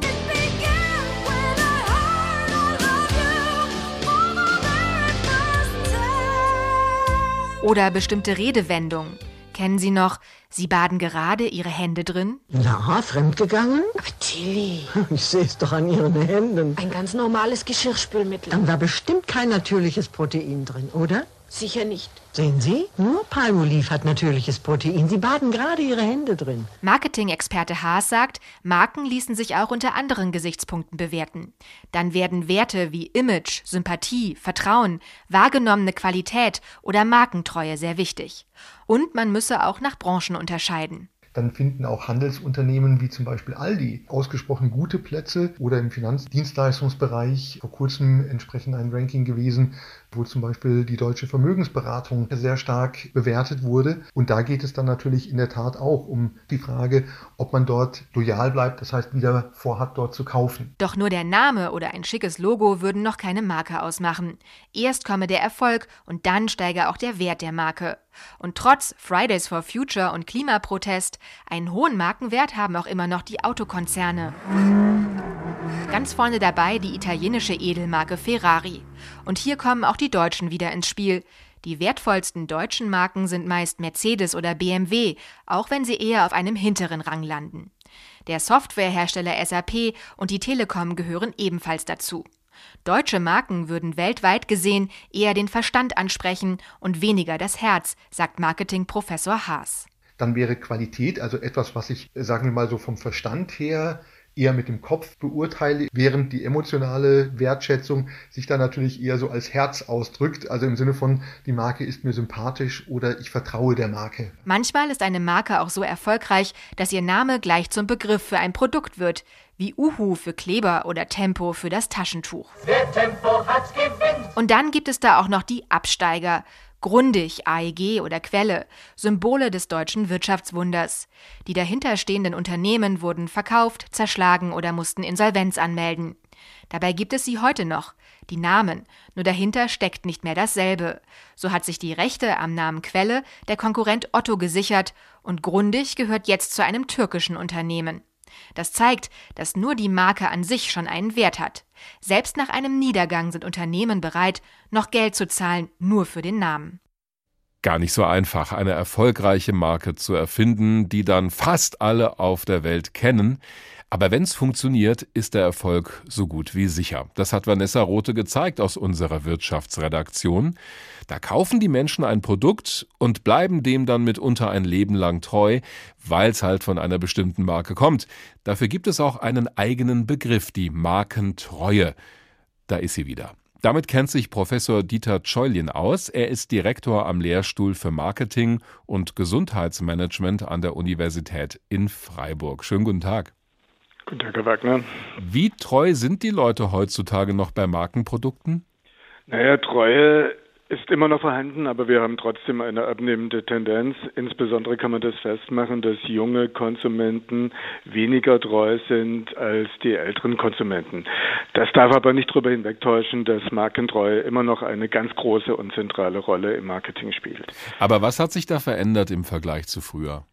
Oder bestimmte Redewendungen. Kennen Sie noch, Sie baden gerade Ihre Hände drin? Na, fremdgegangen? Aber Tilly. Ich sehe es doch an Ihren Händen. Ein ganz normales Geschirrspülmittel. Dann war bestimmt kein natürliches Protein drin, oder? Sicher nicht. Sehen Sie? Nur Palmolive hat natürliches Protein. Sie baden gerade Ihre Hände drin. Marketing-Experte Haas sagt, Marken ließen sich auch unter anderen Gesichtspunkten bewerten. Dann werden Werte wie Image, Sympathie, Vertrauen, wahrgenommene Qualität oder Markentreue sehr wichtig. Und man müsse auch nach Branchen unterscheiden dann finden auch Handelsunternehmen wie zum Beispiel Aldi ausgesprochen gute Plätze oder im Finanzdienstleistungsbereich vor kurzem entsprechend ein Ranking gewesen, wo zum Beispiel die deutsche Vermögensberatung sehr stark bewertet wurde. Und da geht es dann natürlich in der Tat auch um die Frage, ob man dort loyal bleibt, das heißt wieder vorhat, dort zu kaufen. Doch nur der Name oder ein schickes Logo würden noch keine Marke ausmachen. Erst komme der Erfolg und dann steige auch der Wert der Marke. Und trotz Fridays for Future und Klimaprotest, einen hohen Markenwert haben auch immer noch die Autokonzerne. Ganz vorne dabei die italienische Edelmarke Ferrari. Und hier kommen auch die Deutschen wieder ins Spiel. Die wertvollsten deutschen Marken sind meist Mercedes oder BMW, auch wenn sie eher auf einem hinteren Rang landen. Der Softwarehersteller SAP und die Telekom gehören ebenfalls dazu. Deutsche Marken würden weltweit gesehen eher den Verstand ansprechen und weniger das Herz, sagt Marketingprofessor Haas. Dann wäre Qualität, also etwas, was ich, sagen wir mal so vom Verstand her eher mit dem Kopf beurteile, während die emotionale Wertschätzung sich dann natürlich eher so als Herz ausdrückt, also im Sinne von, die Marke ist mir sympathisch oder ich vertraue der Marke. Manchmal ist eine Marke auch so erfolgreich, dass ihr Name gleich zum Begriff für ein Produkt wird, wie Uhu für Kleber oder Tempo für das Taschentuch. Wer Tempo hat, gewinnt. Und dann gibt es da auch noch die Absteiger, Grundig, AEG oder Quelle, Symbole des deutschen Wirtschaftswunders. Die dahinterstehenden Unternehmen wurden verkauft, zerschlagen oder mussten Insolvenz anmelden. Dabei gibt es sie heute noch, die Namen, nur dahinter steckt nicht mehr dasselbe. So hat sich die Rechte am Namen Quelle der Konkurrent Otto gesichert und Grundig gehört jetzt zu einem türkischen Unternehmen. Das zeigt, dass nur die Marke an sich schon einen Wert hat. Selbst nach einem Niedergang sind Unternehmen bereit, noch Geld zu zahlen, nur für den Namen. Gar nicht so einfach, eine erfolgreiche Marke zu erfinden, die dann fast alle auf der Welt kennen. Aber wenn es funktioniert, ist der Erfolg so gut wie sicher. Das hat Vanessa Rothe gezeigt aus unserer Wirtschaftsredaktion. Da kaufen die Menschen ein Produkt und bleiben dem dann mitunter ein Leben lang treu, weil es halt von einer bestimmten Marke kommt. Dafür gibt es auch einen eigenen Begriff, die Markentreue. Da ist sie wieder. Damit kennt sich Professor Dieter Scheulien aus. Er ist Direktor am Lehrstuhl für Marketing und Gesundheitsmanagement an der Universität in Freiburg. Schönen guten Tag. Guten Tag, Herr Wagner. Wie treu sind die Leute heutzutage noch bei Markenprodukten? Naja, Treue ist immer noch vorhanden, aber wir haben trotzdem eine abnehmende Tendenz. Insbesondere kann man das festmachen, dass junge Konsumenten weniger treu sind als die älteren Konsumenten. Das darf aber nicht darüber hinwegtäuschen, dass Markentreue immer noch eine ganz große und zentrale Rolle im Marketing spielt. Aber was hat sich da verändert im Vergleich zu früher?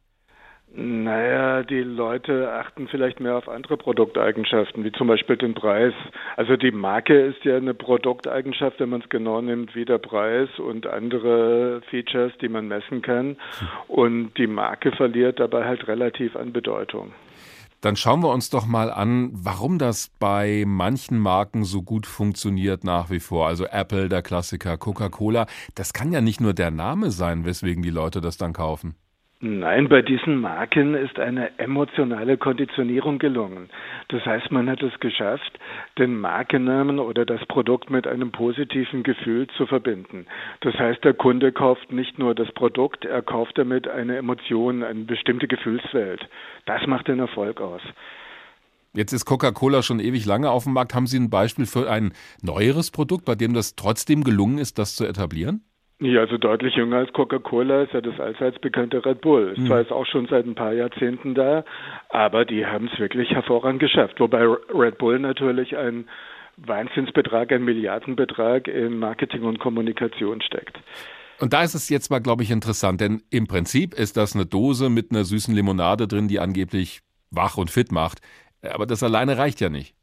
Naja, die Leute achten vielleicht mehr auf andere Produkteigenschaften, wie zum Beispiel den Preis. Also die Marke ist ja eine Produkteigenschaft, wenn man es genau nimmt, wie der Preis und andere Features, die man messen kann. Und die Marke verliert dabei halt relativ an Bedeutung. Dann schauen wir uns doch mal an, warum das bei manchen Marken so gut funktioniert nach wie vor. Also Apple, der Klassiker, Coca-Cola. Das kann ja nicht nur der Name sein, weswegen die Leute das dann kaufen. Nein, bei diesen Marken ist eine emotionale Konditionierung gelungen. Das heißt, man hat es geschafft, den Markennamen oder das Produkt mit einem positiven Gefühl zu verbinden. Das heißt, der Kunde kauft nicht nur das Produkt, er kauft damit eine Emotion, eine bestimmte Gefühlswelt. Das macht den Erfolg aus. Jetzt ist Coca-Cola schon ewig lange auf dem Markt. Haben Sie ein Beispiel für ein neueres Produkt, bei dem das trotzdem gelungen ist, das zu etablieren? Ja, also deutlich jünger als Coca-Cola ist ja das allseits bekannte Red Bull. Ist mhm. zwar jetzt auch schon seit ein paar Jahrzehnten da, aber die haben es wirklich hervorragend geschafft. Wobei Red Bull natürlich ein Wahnsinnsbetrag, ein Milliardenbetrag in Marketing und Kommunikation steckt. Und da ist es jetzt mal, glaube ich, interessant, denn im Prinzip ist das eine Dose mit einer süßen Limonade drin, die angeblich wach und fit macht. Aber das alleine reicht ja nicht.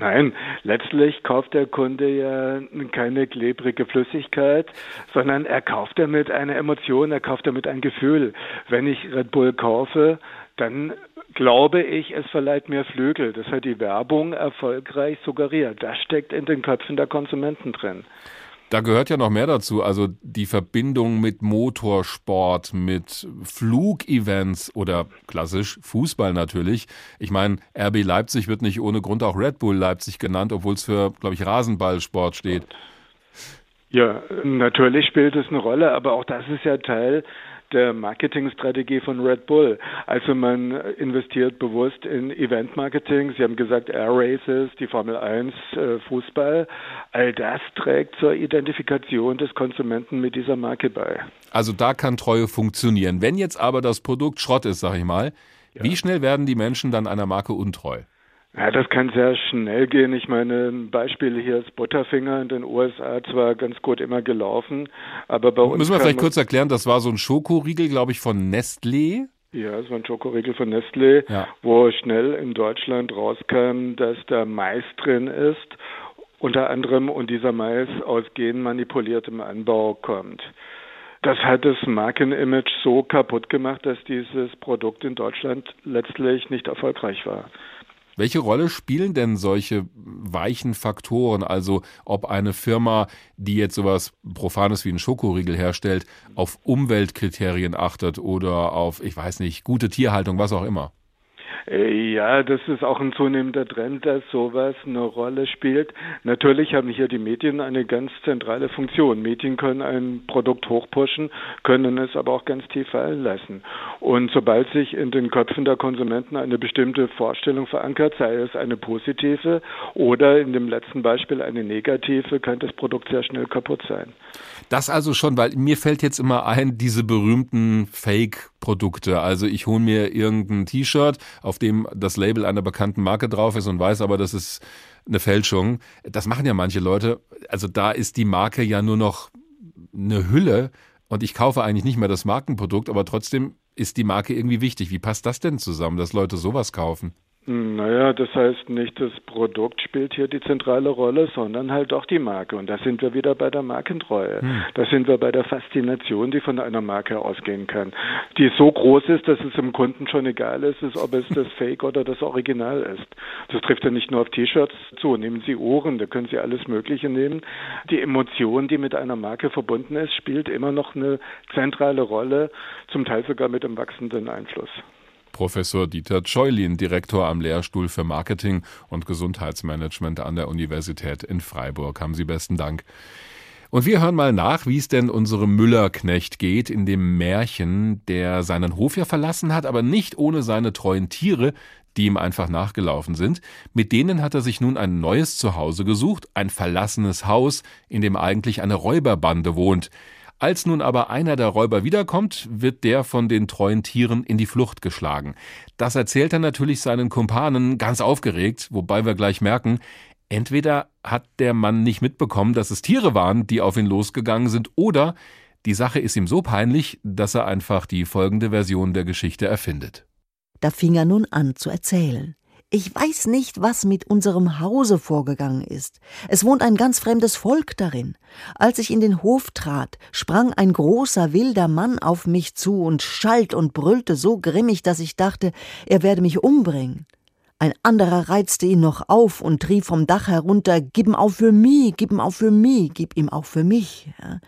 Nein, letztlich kauft der Kunde ja keine klebrige Flüssigkeit, sondern er kauft damit eine Emotion, er kauft damit ein Gefühl. Wenn ich Red Bull kaufe, dann glaube ich, es verleiht mir Flügel. Das hat die Werbung erfolgreich suggeriert. Das steckt in den Köpfen der Konsumenten drin. Da gehört ja noch mehr dazu. Also die Verbindung mit Motorsport, mit Flugevents oder klassisch Fußball natürlich. Ich meine, RB Leipzig wird nicht ohne Grund auch Red Bull Leipzig genannt, obwohl es für, glaube ich, Rasenballsport steht. Ja, natürlich spielt es eine Rolle, aber auch das ist ja Teil der Marketingstrategie von Red Bull. Also man investiert bewusst in Event-Marketing. Sie haben gesagt Air Races, die Formel 1, äh, Fußball. All das trägt zur Identifikation des Konsumenten mit dieser Marke bei. Also da kann Treue funktionieren. Wenn jetzt aber das Produkt Schrott ist, sag ich mal, ja. wie schnell werden die Menschen dann einer Marke untreu? Ja, das kann sehr schnell gehen. Ich meine, ein Beispiel hier ist Butterfinger in den USA zwar ganz gut immer gelaufen, aber bei uns. Müssen wir vielleicht kurz erklären, das war so ein Schokoriegel, glaube ich, von Nestlé. Ja, es war ein Schokoriegel von Nestlé, ja. wo schnell in Deutschland rauskam, dass da Mais drin ist, unter anderem, und dieser Mais aus genmanipuliertem Anbau kommt. Das hat das Markenimage so kaputt gemacht, dass dieses Produkt in Deutschland letztlich nicht erfolgreich war. Welche Rolle spielen denn solche weichen Faktoren? Also ob eine Firma, die jetzt sowas Profanes wie einen Schokoriegel herstellt, auf Umweltkriterien achtet oder auf, ich weiß nicht, gute Tierhaltung, was auch immer? Äh, ja, das ist auch ein zunehmender Trend, dass sowas eine Rolle spielt. Natürlich haben hier die Medien eine ganz zentrale Funktion. Medien können ein Produkt hochpushen, können es aber auch ganz tief fallen lassen. Und sobald sich in den Köpfen der Konsumenten eine bestimmte Vorstellung verankert, sei es eine positive oder in dem letzten Beispiel eine negative, kann das Produkt sehr schnell kaputt sein. Das also schon, weil mir fällt jetzt immer ein, diese berühmten Fake-Produkte. Also ich hole mir irgendein T-Shirt, auf dem das Label einer bekannten Marke drauf ist und weiß aber, das ist eine Fälschung. Das machen ja manche Leute. Also da ist die Marke ja nur noch eine Hülle und ich kaufe eigentlich nicht mehr das Markenprodukt, aber trotzdem ist die Marke irgendwie wichtig. Wie passt das denn zusammen, dass Leute sowas kaufen? Naja, das heißt nicht, das Produkt spielt hier die zentrale Rolle, sondern halt auch die Marke. Und da sind wir wieder bei der Markentreue. Hm. Da sind wir bei der Faszination, die von einer Marke ausgehen kann. Die so groß ist, dass es dem Kunden schon egal ist, ist ob es das Fake oder das Original ist. Das trifft ja nicht nur auf T-Shirts zu. Nehmen Sie Uhren, da können Sie alles Mögliche nehmen. Die Emotion, die mit einer Marke verbunden ist, spielt immer noch eine zentrale Rolle, zum Teil sogar mit einem wachsenden Einfluss. Professor Dieter Scheulin, Direktor am Lehrstuhl für Marketing und Gesundheitsmanagement an der Universität in Freiburg. Haben Sie besten Dank. Und wir hören mal nach, wie es denn unserem Müllerknecht geht in dem Märchen, der seinen Hof ja verlassen hat, aber nicht ohne seine treuen Tiere, die ihm einfach nachgelaufen sind. Mit denen hat er sich nun ein neues Zuhause gesucht, ein verlassenes Haus, in dem eigentlich eine Räuberbande wohnt. Als nun aber einer der Räuber wiederkommt, wird der von den treuen Tieren in die Flucht geschlagen. Das erzählt er natürlich seinen Kumpanen ganz aufgeregt, wobei wir gleich merken, entweder hat der Mann nicht mitbekommen, dass es Tiere waren, die auf ihn losgegangen sind, oder die Sache ist ihm so peinlich, dass er einfach die folgende Version der Geschichte erfindet. Da fing er nun an zu erzählen. Ich weiß nicht, was mit unserem Hause vorgegangen ist. Es wohnt ein ganz fremdes Volk darin. Als ich in den Hof trat, sprang ein großer wilder Mann auf mich zu und schalt und brüllte so grimmig, dass ich dachte, er werde mich umbringen. Ein anderer reizte ihn noch auf und rief vom Dach herunter, gib ihm auch für mich, gib ihm auch für mich, gib ihm auch für mich. Ja.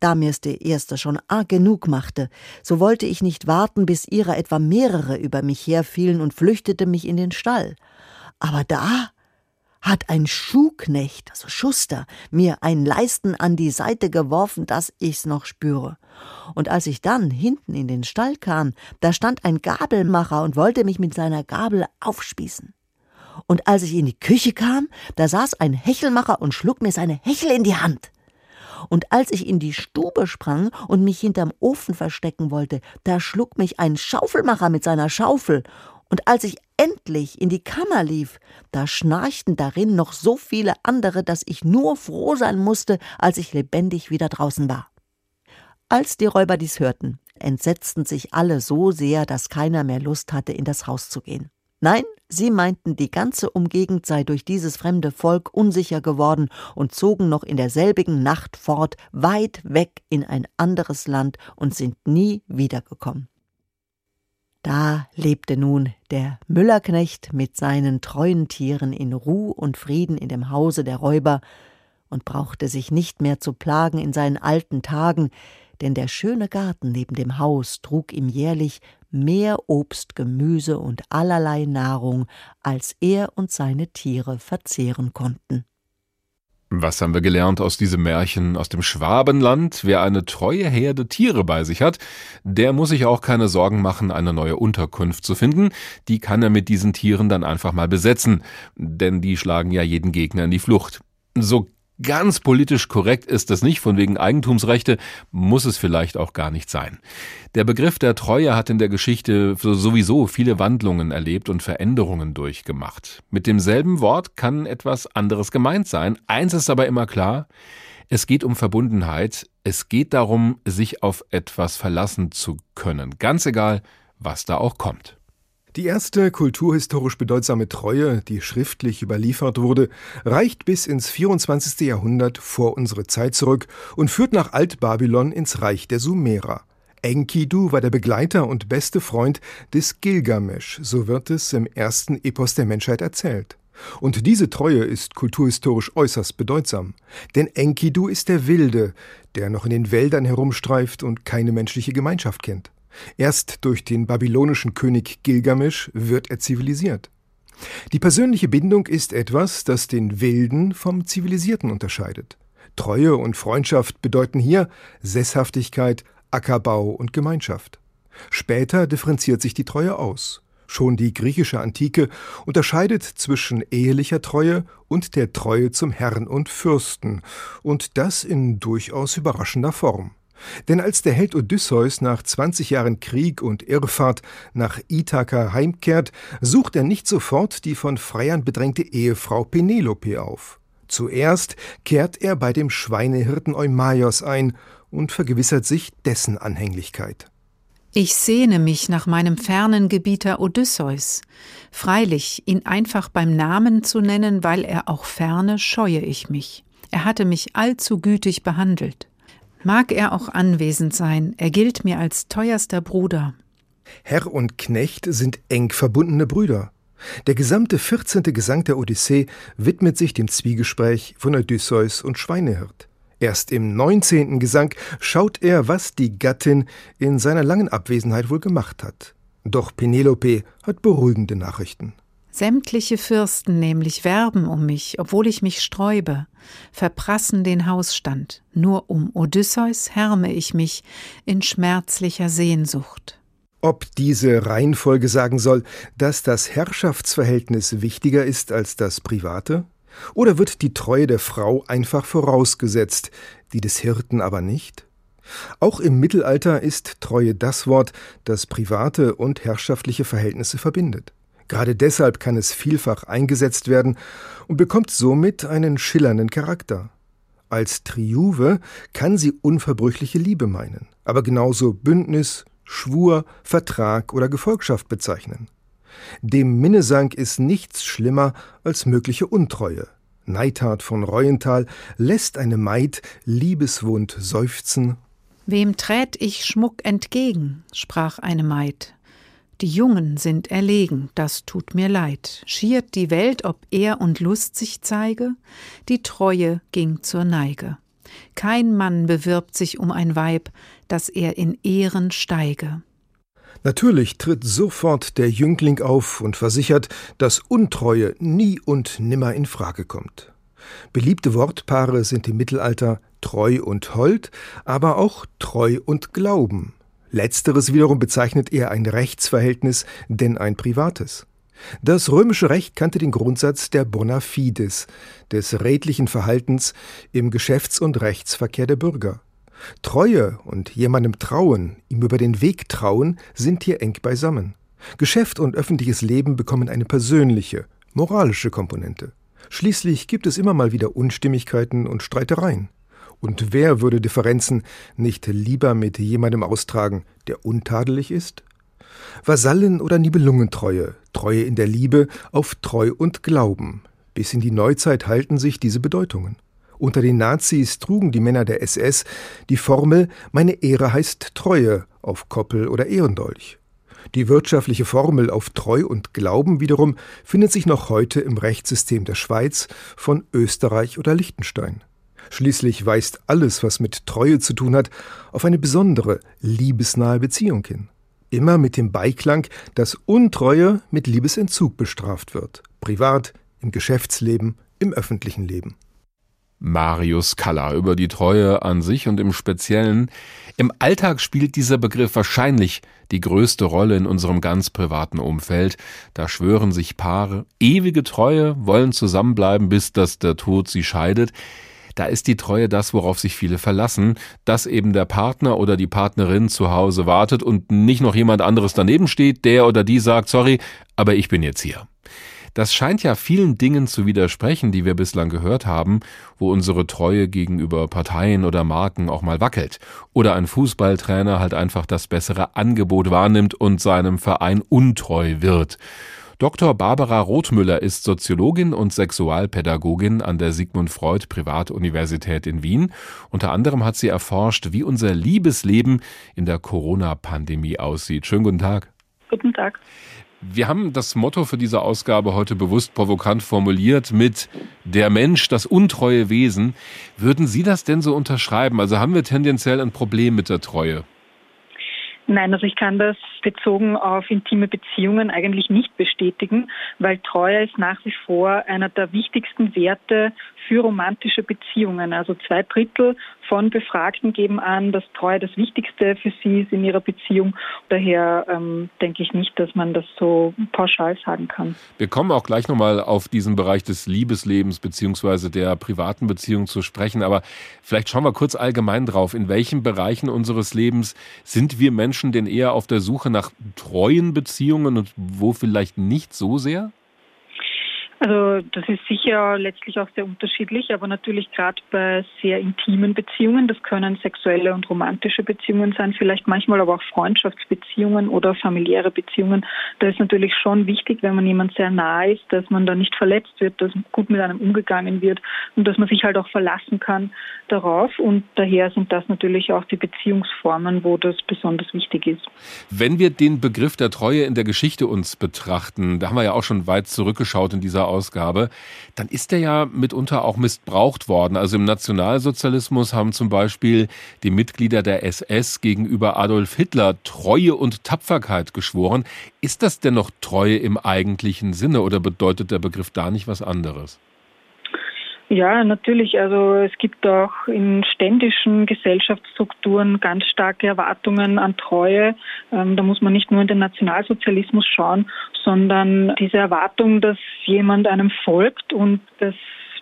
Da mir's der Erste schon arg genug machte, so wollte ich nicht warten, bis ihrer etwa mehrere über mich herfielen und flüchtete mich in den Stall. Aber da hat ein Schuhknecht, also Schuster, mir ein Leisten an die Seite geworfen, dass ich's noch spüre. Und als ich dann hinten in den Stall kam, da stand ein Gabelmacher und wollte mich mit seiner Gabel aufspießen. Und als ich in die Küche kam, da saß ein Hechelmacher und schlug mir seine Hechel in die Hand. Und als ich in die Stube sprang und mich hinterm Ofen verstecken wollte, da schlug mich ein Schaufelmacher mit seiner Schaufel. Und als ich endlich in die Kammer lief, da schnarchten darin noch so viele andere, dass ich nur froh sein musste, als ich lebendig wieder draußen war. Als die Räuber dies hörten, entsetzten sich alle so sehr, dass keiner mehr Lust hatte, in das Haus zu gehen. Nein, sie meinten, die ganze Umgegend sei durch dieses fremde Volk unsicher geworden und zogen noch in derselbigen Nacht fort, weit weg in ein anderes Land und sind nie wiedergekommen. Da lebte nun der Müllerknecht mit seinen treuen Tieren in Ruh und Frieden in dem Hause der Räuber und brauchte sich nicht mehr zu plagen in seinen alten Tagen, denn der schöne Garten neben dem Haus trug ihm jährlich mehr Obst, Gemüse und allerlei Nahrung, als er und seine Tiere verzehren konnten. Was haben wir gelernt aus diesem Märchen aus dem Schwabenland? Wer eine treue Herde Tiere bei sich hat, der muss sich auch keine Sorgen machen, eine neue Unterkunft zu finden. Die kann er mit diesen Tieren dann einfach mal besetzen, denn die schlagen ja jeden Gegner in die Flucht. So Ganz politisch korrekt ist es nicht, von wegen Eigentumsrechte muss es vielleicht auch gar nicht sein. Der Begriff der Treue hat in der Geschichte sowieso viele Wandlungen erlebt und Veränderungen durchgemacht. Mit demselben Wort kann etwas anderes gemeint sein. Eins ist aber immer klar, es geht um Verbundenheit, es geht darum, sich auf etwas verlassen zu können, ganz egal, was da auch kommt. Die erste kulturhistorisch bedeutsame Treue, die schriftlich überliefert wurde, reicht bis ins 24. Jahrhundert vor unsere Zeit zurück und führt nach Altbabylon ins Reich der Sumerer. Enkidu war der Begleiter und beste Freund des Gilgamesch, so wird es im ersten Epos der Menschheit erzählt. Und diese Treue ist kulturhistorisch äußerst bedeutsam. Denn Enkidu ist der Wilde, der noch in den Wäldern herumstreift und keine menschliche Gemeinschaft kennt. Erst durch den babylonischen König Gilgamesch wird er zivilisiert. Die persönliche Bindung ist etwas, das den Wilden vom Zivilisierten unterscheidet. Treue und Freundschaft bedeuten hier Sesshaftigkeit, Ackerbau und Gemeinschaft. Später differenziert sich die Treue aus. Schon die griechische Antike unterscheidet zwischen ehelicher Treue und der Treue zum Herrn und Fürsten, und das in durchaus überraschender Form. Denn als der Held Odysseus nach 20 Jahren Krieg und Irrfahrt nach Ithaka heimkehrt, sucht er nicht sofort die von Freiern bedrängte Ehefrau Penelope auf. Zuerst kehrt er bei dem Schweinehirten Eumaios ein und vergewissert sich dessen Anhänglichkeit. Ich sehne mich nach meinem fernen Gebieter Odysseus. Freilich, ihn einfach beim Namen zu nennen, weil er auch ferne, scheue ich mich. Er hatte mich allzu gütig behandelt. Mag er auch anwesend sein, er gilt mir als teuerster Bruder. Herr und Knecht sind eng verbundene Brüder. Der gesamte 14. Gesang der Odyssee widmet sich dem Zwiegespräch von Odysseus und Schweinehirt. Erst im 19. Gesang schaut er, was die Gattin in seiner langen Abwesenheit wohl gemacht hat. Doch Penelope hat beruhigende Nachrichten. Sämtliche Fürsten nämlich werben um mich, obwohl ich mich sträube, verprassen den Hausstand, nur um Odysseus härme ich mich in schmerzlicher Sehnsucht. Ob diese Reihenfolge sagen soll, dass das Herrschaftsverhältnis wichtiger ist als das Private? Oder wird die Treue der Frau einfach vorausgesetzt, die des Hirten aber nicht? Auch im Mittelalter ist Treue das Wort, das private und herrschaftliche Verhältnisse verbindet. Gerade deshalb kann es vielfach eingesetzt werden und bekommt somit einen schillernden Charakter. Als Triuve kann sie unverbrüchliche Liebe meinen, aber genauso Bündnis, Schwur, Vertrag oder Gefolgschaft bezeichnen. Dem Minnesang ist nichts schlimmer als mögliche Untreue. Neidhard von Reuenthal lässt eine Maid liebeswund seufzen. Wem trät ich Schmuck entgegen? sprach eine Maid. Die Jungen sind erlegen, das tut mir leid. Schiert die Welt, ob er und Lust sich zeige? Die Treue ging zur Neige. Kein Mann bewirbt sich um ein Weib, dass er in Ehren steige. Natürlich tritt sofort der Jüngling auf und versichert, dass Untreue nie und nimmer in Frage kommt. Beliebte Wortpaare sind im Mittelalter treu und hold, aber auch treu und glauben. Letzteres wiederum bezeichnet eher ein Rechtsverhältnis, denn ein privates. Das römische Recht kannte den Grundsatz der bona fides, des redlichen Verhaltens im Geschäfts- und Rechtsverkehr der Bürger. Treue und jemandem trauen, ihm über den Weg trauen, sind hier eng beisammen. Geschäft und öffentliches Leben bekommen eine persönliche, moralische Komponente. Schließlich gibt es immer mal wieder Unstimmigkeiten und Streitereien. Und wer würde Differenzen nicht lieber mit jemandem austragen, der untadelig ist? Vasallen- oder Nibelungentreue, Treue in der Liebe auf Treu und Glauben. Bis in die Neuzeit halten sich diese Bedeutungen. Unter den Nazis trugen die Männer der SS die Formel Meine Ehre heißt Treue auf Koppel oder Ehrendolch. Die wirtschaftliche Formel auf Treu und Glauben wiederum findet sich noch heute im Rechtssystem der Schweiz, von Österreich oder Liechtenstein. Schließlich weist alles, was mit Treue zu tun hat, auf eine besondere, liebesnahe Beziehung hin. Immer mit dem Beiklang, dass Untreue mit Liebesentzug bestraft wird. Privat, im Geschäftsleben, im öffentlichen Leben. Marius Kalla über die Treue an sich und im Speziellen. Im Alltag spielt dieser Begriff wahrscheinlich die größte Rolle in unserem ganz privaten Umfeld. Da schwören sich Paare ewige Treue, wollen zusammenbleiben, bis dass der Tod sie scheidet. Da ist die Treue das, worauf sich viele verlassen, dass eben der Partner oder die Partnerin zu Hause wartet und nicht noch jemand anderes daneben steht, der oder die sagt, sorry, aber ich bin jetzt hier. Das scheint ja vielen Dingen zu widersprechen, die wir bislang gehört haben, wo unsere Treue gegenüber Parteien oder Marken auch mal wackelt. Oder ein Fußballtrainer halt einfach das bessere Angebot wahrnimmt und seinem Verein untreu wird. Dr. Barbara Rothmüller ist Soziologin und Sexualpädagogin an der Sigmund Freud Privatuniversität in Wien. Unter anderem hat sie erforscht, wie unser Liebesleben in der Corona-Pandemie aussieht. Schönen guten Tag. Guten Tag. Wir haben das Motto für diese Ausgabe heute bewusst provokant formuliert mit der Mensch, das untreue Wesen. Würden Sie das denn so unterschreiben? Also haben wir tendenziell ein Problem mit der Treue? Nein, also ich kann das bezogen auf intime Beziehungen eigentlich nicht bestätigen, weil Treue ist nach wie vor einer der wichtigsten Werte für romantische Beziehungen. Also zwei Drittel von Befragten geben an, dass Treue das Wichtigste für sie ist in ihrer Beziehung. Daher ähm, denke ich nicht, dass man das so pauschal sagen kann. Wir kommen auch gleich nochmal auf diesen Bereich des Liebeslebens beziehungsweise der privaten Beziehung zu sprechen. Aber vielleicht schauen wir kurz allgemein drauf. In welchen Bereichen unseres Lebens sind wir Menschen denn eher auf der Suche nach treuen Beziehungen und wo vielleicht nicht so sehr? Also das ist sicher letztlich auch sehr unterschiedlich, aber natürlich gerade bei sehr intimen Beziehungen, das können sexuelle und romantische Beziehungen sein, vielleicht manchmal aber auch Freundschaftsbeziehungen oder familiäre Beziehungen. Da ist natürlich schon wichtig, wenn man jemand sehr nahe ist, dass man da nicht verletzt wird, dass gut mit einem umgegangen wird und dass man sich halt auch verlassen kann darauf. Und daher sind das natürlich auch die Beziehungsformen, wo das besonders wichtig ist. Wenn wir den Begriff der Treue in der Geschichte uns betrachten, da haben wir ja auch schon weit zurückgeschaut in dieser Ausgabe, dann ist der ja mitunter auch missbraucht worden. Also im Nationalsozialismus haben zum Beispiel die Mitglieder der SS gegenüber Adolf Hitler Treue und Tapferkeit geschworen. Ist das denn noch Treue im eigentlichen Sinne oder bedeutet der Begriff da nicht was anderes? Ja, natürlich. Also es gibt auch in ständischen Gesellschaftsstrukturen ganz starke Erwartungen an Treue. Ähm, da muss man nicht nur in den Nationalsozialismus schauen, sondern diese Erwartung, dass jemand einem folgt und das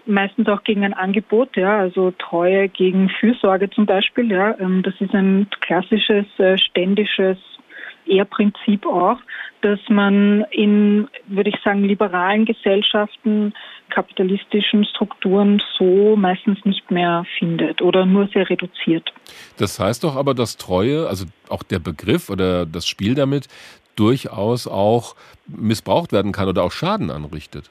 meistens auch gegen ein Angebot, ja, also Treue gegen Fürsorge zum Beispiel, ja, ähm, das ist ein klassisches äh, ständisches Ehrprinzip auch, dass man in, würde ich sagen, liberalen Gesellschaften, kapitalistischen Strukturen so meistens nicht mehr findet oder nur sehr reduziert. Das heißt doch aber, dass Treue, also auch der Begriff oder das Spiel damit, durchaus auch missbraucht werden kann oder auch Schaden anrichtet.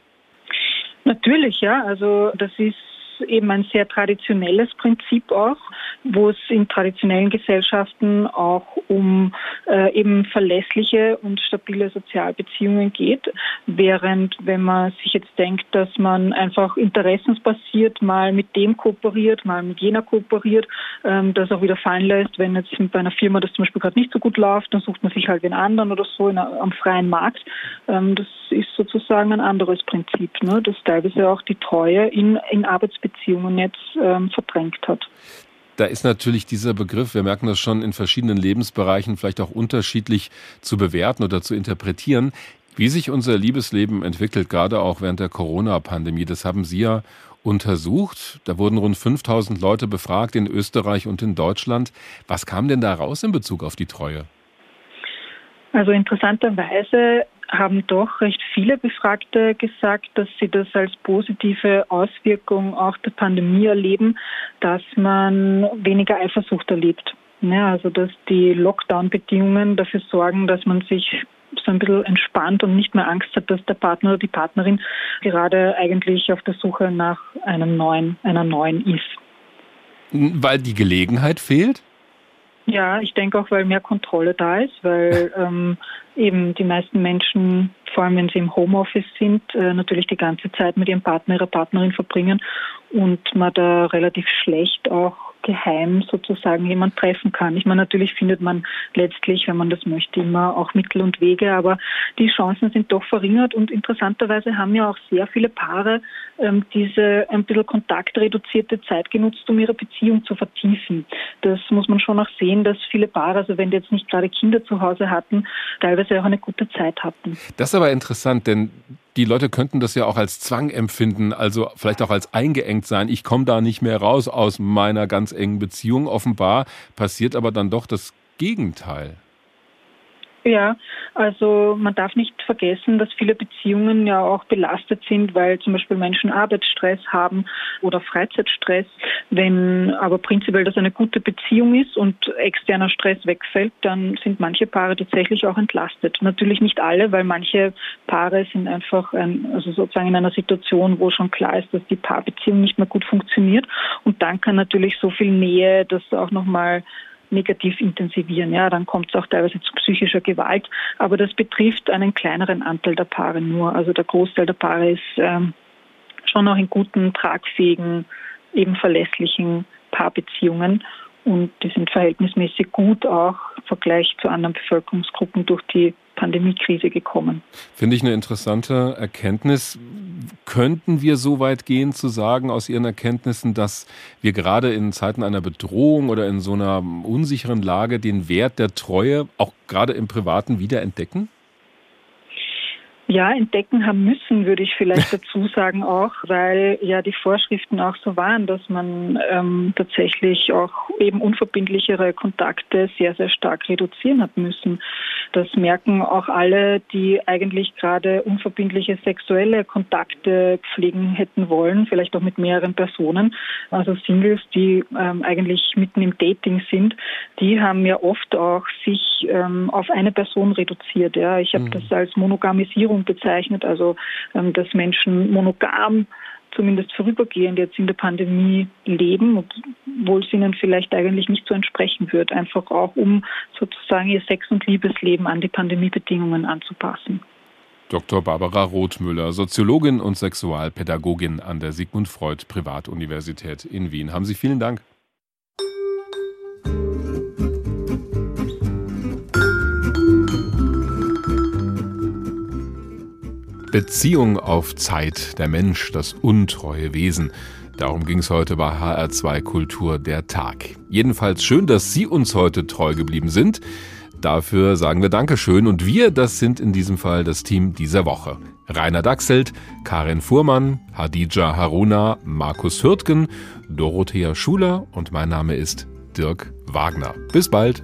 Natürlich, ja. Also das ist eben ein sehr traditionelles Prinzip auch. wo es in traditionellen Gesellschaften auch um äh, eben verlässliche und stabile Sozialbeziehungen geht, während wenn man sich jetzt denkt, dass man einfach interessensbasiert mal mit dem kooperiert, mal mit jener kooperiert, ähm, das auch wieder fallen lässt, wenn jetzt bei einer Firma das zum Beispiel gerade nicht so gut läuft, dann sucht man sich halt den anderen oder so in, am freien Markt. Ähm, das ist sozusagen ein anderes Prinzip, ne, das teilweise auch die Treue in, in Arbeitsbeziehungen jetzt ähm, verdrängt hat da ist natürlich dieser Begriff, wir merken das schon in verschiedenen Lebensbereichen, vielleicht auch unterschiedlich zu bewerten oder zu interpretieren. Wie sich unser Liebesleben entwickelt, gerade auch während der Corona-Pandemie, das haben Sie ja untersucht. Da wurden rund 5000 Leute befragt in Österreich und in Deutschland. Was kam denn da raus in Bezug auf die Treue? Also interessanterweise haben doch recht viele Befragte gesagt, dass sie das als positive Auswirkung auch der Pandemie erleben, dass man weniger Eifersucht erlebt. Ja, also dass die Lockdown-Bedingungen dafür sorgen, dass man sich so ein bisschen entspannt und nicht mehr Angst hat, dass der Partner oder die Partnerin gerade eigentlich auf der Suche nach einem neuen, einer neuen ist. Weil die Gelegenheit fehlt? Ja, ich denke auch, weil mehr Kontrolle da ist, weil ähm, eben die meisten Menschen, vor allem wenn sie im Homeoffice sind, äh, natürlich die ganze Zeit mit ihrem Partner, ihrer Partnerin verbringen und man da relativ schlecht auch geheim sozusagen jemand treffen kann. Ich meine, natürlich findet man letztlich, wenn man das möchte, immer auch Mittel und Wege, aber die Chancen sind doch verringert und interessanterweise haben ja auch sehr viele Paare ähm, diese ein bisschen kontaktreduzierte Zeit genutzt, um ihre Beziehung zu vertiefen. Das muss man schon auch sehen, dass viele Paare, also wenn die jetzt nicht gerade Kinder zu Hause hatten, teilweise auch eine gute Zeit hatten. Das ist aber interessant, denn die Leute könnten das ja auch als Zwang empfinden, also vielleicht auch als eingeengt sein. Ich komme da nicht mehr raus aus meiner ganz engen Beziehung. Offenbar passiert aber dann doch das Gegenteil. Ja, also man darf nicht vergessen, dass viele Beziehungen ja auch belastet sind, weil zum Beispiel Menschen Arbeitsstress haben oder Freizeitstress. Wenn aber prinzipiell das eine gute Beziehung ist und externer Stress wegfällt, dann sind manche Paare tatsächlich auch entlastet. Natürlich nicht alle, weil manche Paare sind einfach ein, also sozusagen in einer Situation, wo schon klar ist, dass die Paarbeziehung nicht mehr gut funktioniert. Und dann kann natürlich so viel Nähe das auch nochmal negativ intensivieren. Ja, dann kommt es auch teilweise zu psychischer Gewalt. Aber das betrifft einen kleineren Anteil der Paare nur. Also der Großteil der Paare ist ähm, schon noch in guten, tragfähigen, eben verlässlichen Paarbeziehungen. Und die sind verhältnismäßig gut auch im Vergleich zu anderen Bevölkerungsgruppen durch die Pandemiekrise gekommen. Finde ich eine interessante Erkenntnis. Könnten wir so weit gehen zu sagen aus Ihren Erkenntnissen, dass wir gerade in Zeiten einer Bedrohung oder in so einer unsicheren Lage den Wert der Treue auch gerade im Privaten wiederentdecken? Ja, entdecken haben müssen, würde ich vielleicht dazu sagen auch, weil ja die Vorschriften auch so waren, dass man ähm, tatsächlich auch eben unverbindlichere Kontakte sehr, sehr stark reduzieren hat müssen. Das merken auch alle, die eigentlich gerade unverbindliche sexuelle Kontakte pflegen hätten wollen, vielleicht auch mit mehreren Personen. Also Singles, die ähm, eigentlich mitten im Dating sind, die haben ja oft auch sich ähm, auf eine Person reduziert. Ja, ich habe mhm. das als Monogamisierung Beziehung bezeichnet, also ähm, dass Menschen monogam zumindest vorübergehend jetzt in der Pandemie leben, obwohl es ihnen vielleicht eigentlich nicht so entsprechen wird, einfach auch um sozusagen ihr Sex- und Liebesleben an die Pandemiebedingungen anzupassen. Dr. Barbara Rothmüller, Soziologin und Sexualpädagogin an der Sigmund Freud Privatuniversität in Wien. Haben Sie vielen Dank. Beziehung auf Zeit, der Mensch, das untreue Wesen. Darum ging es heute bei HR2 Kultur der Tag. Jedenfalls schön, dass Sie uns heute treu geblieben sind. Dafür sagen wir Dankeschön und wir, das sind in diesem Fall das Team dieser Woche. Rainer Dachselt, Karin Fuhrmann, Hadija Haruna, Markus Hürtgen, Dorothea Schuler und mein Name ist Dirk Wagner. Bis bald.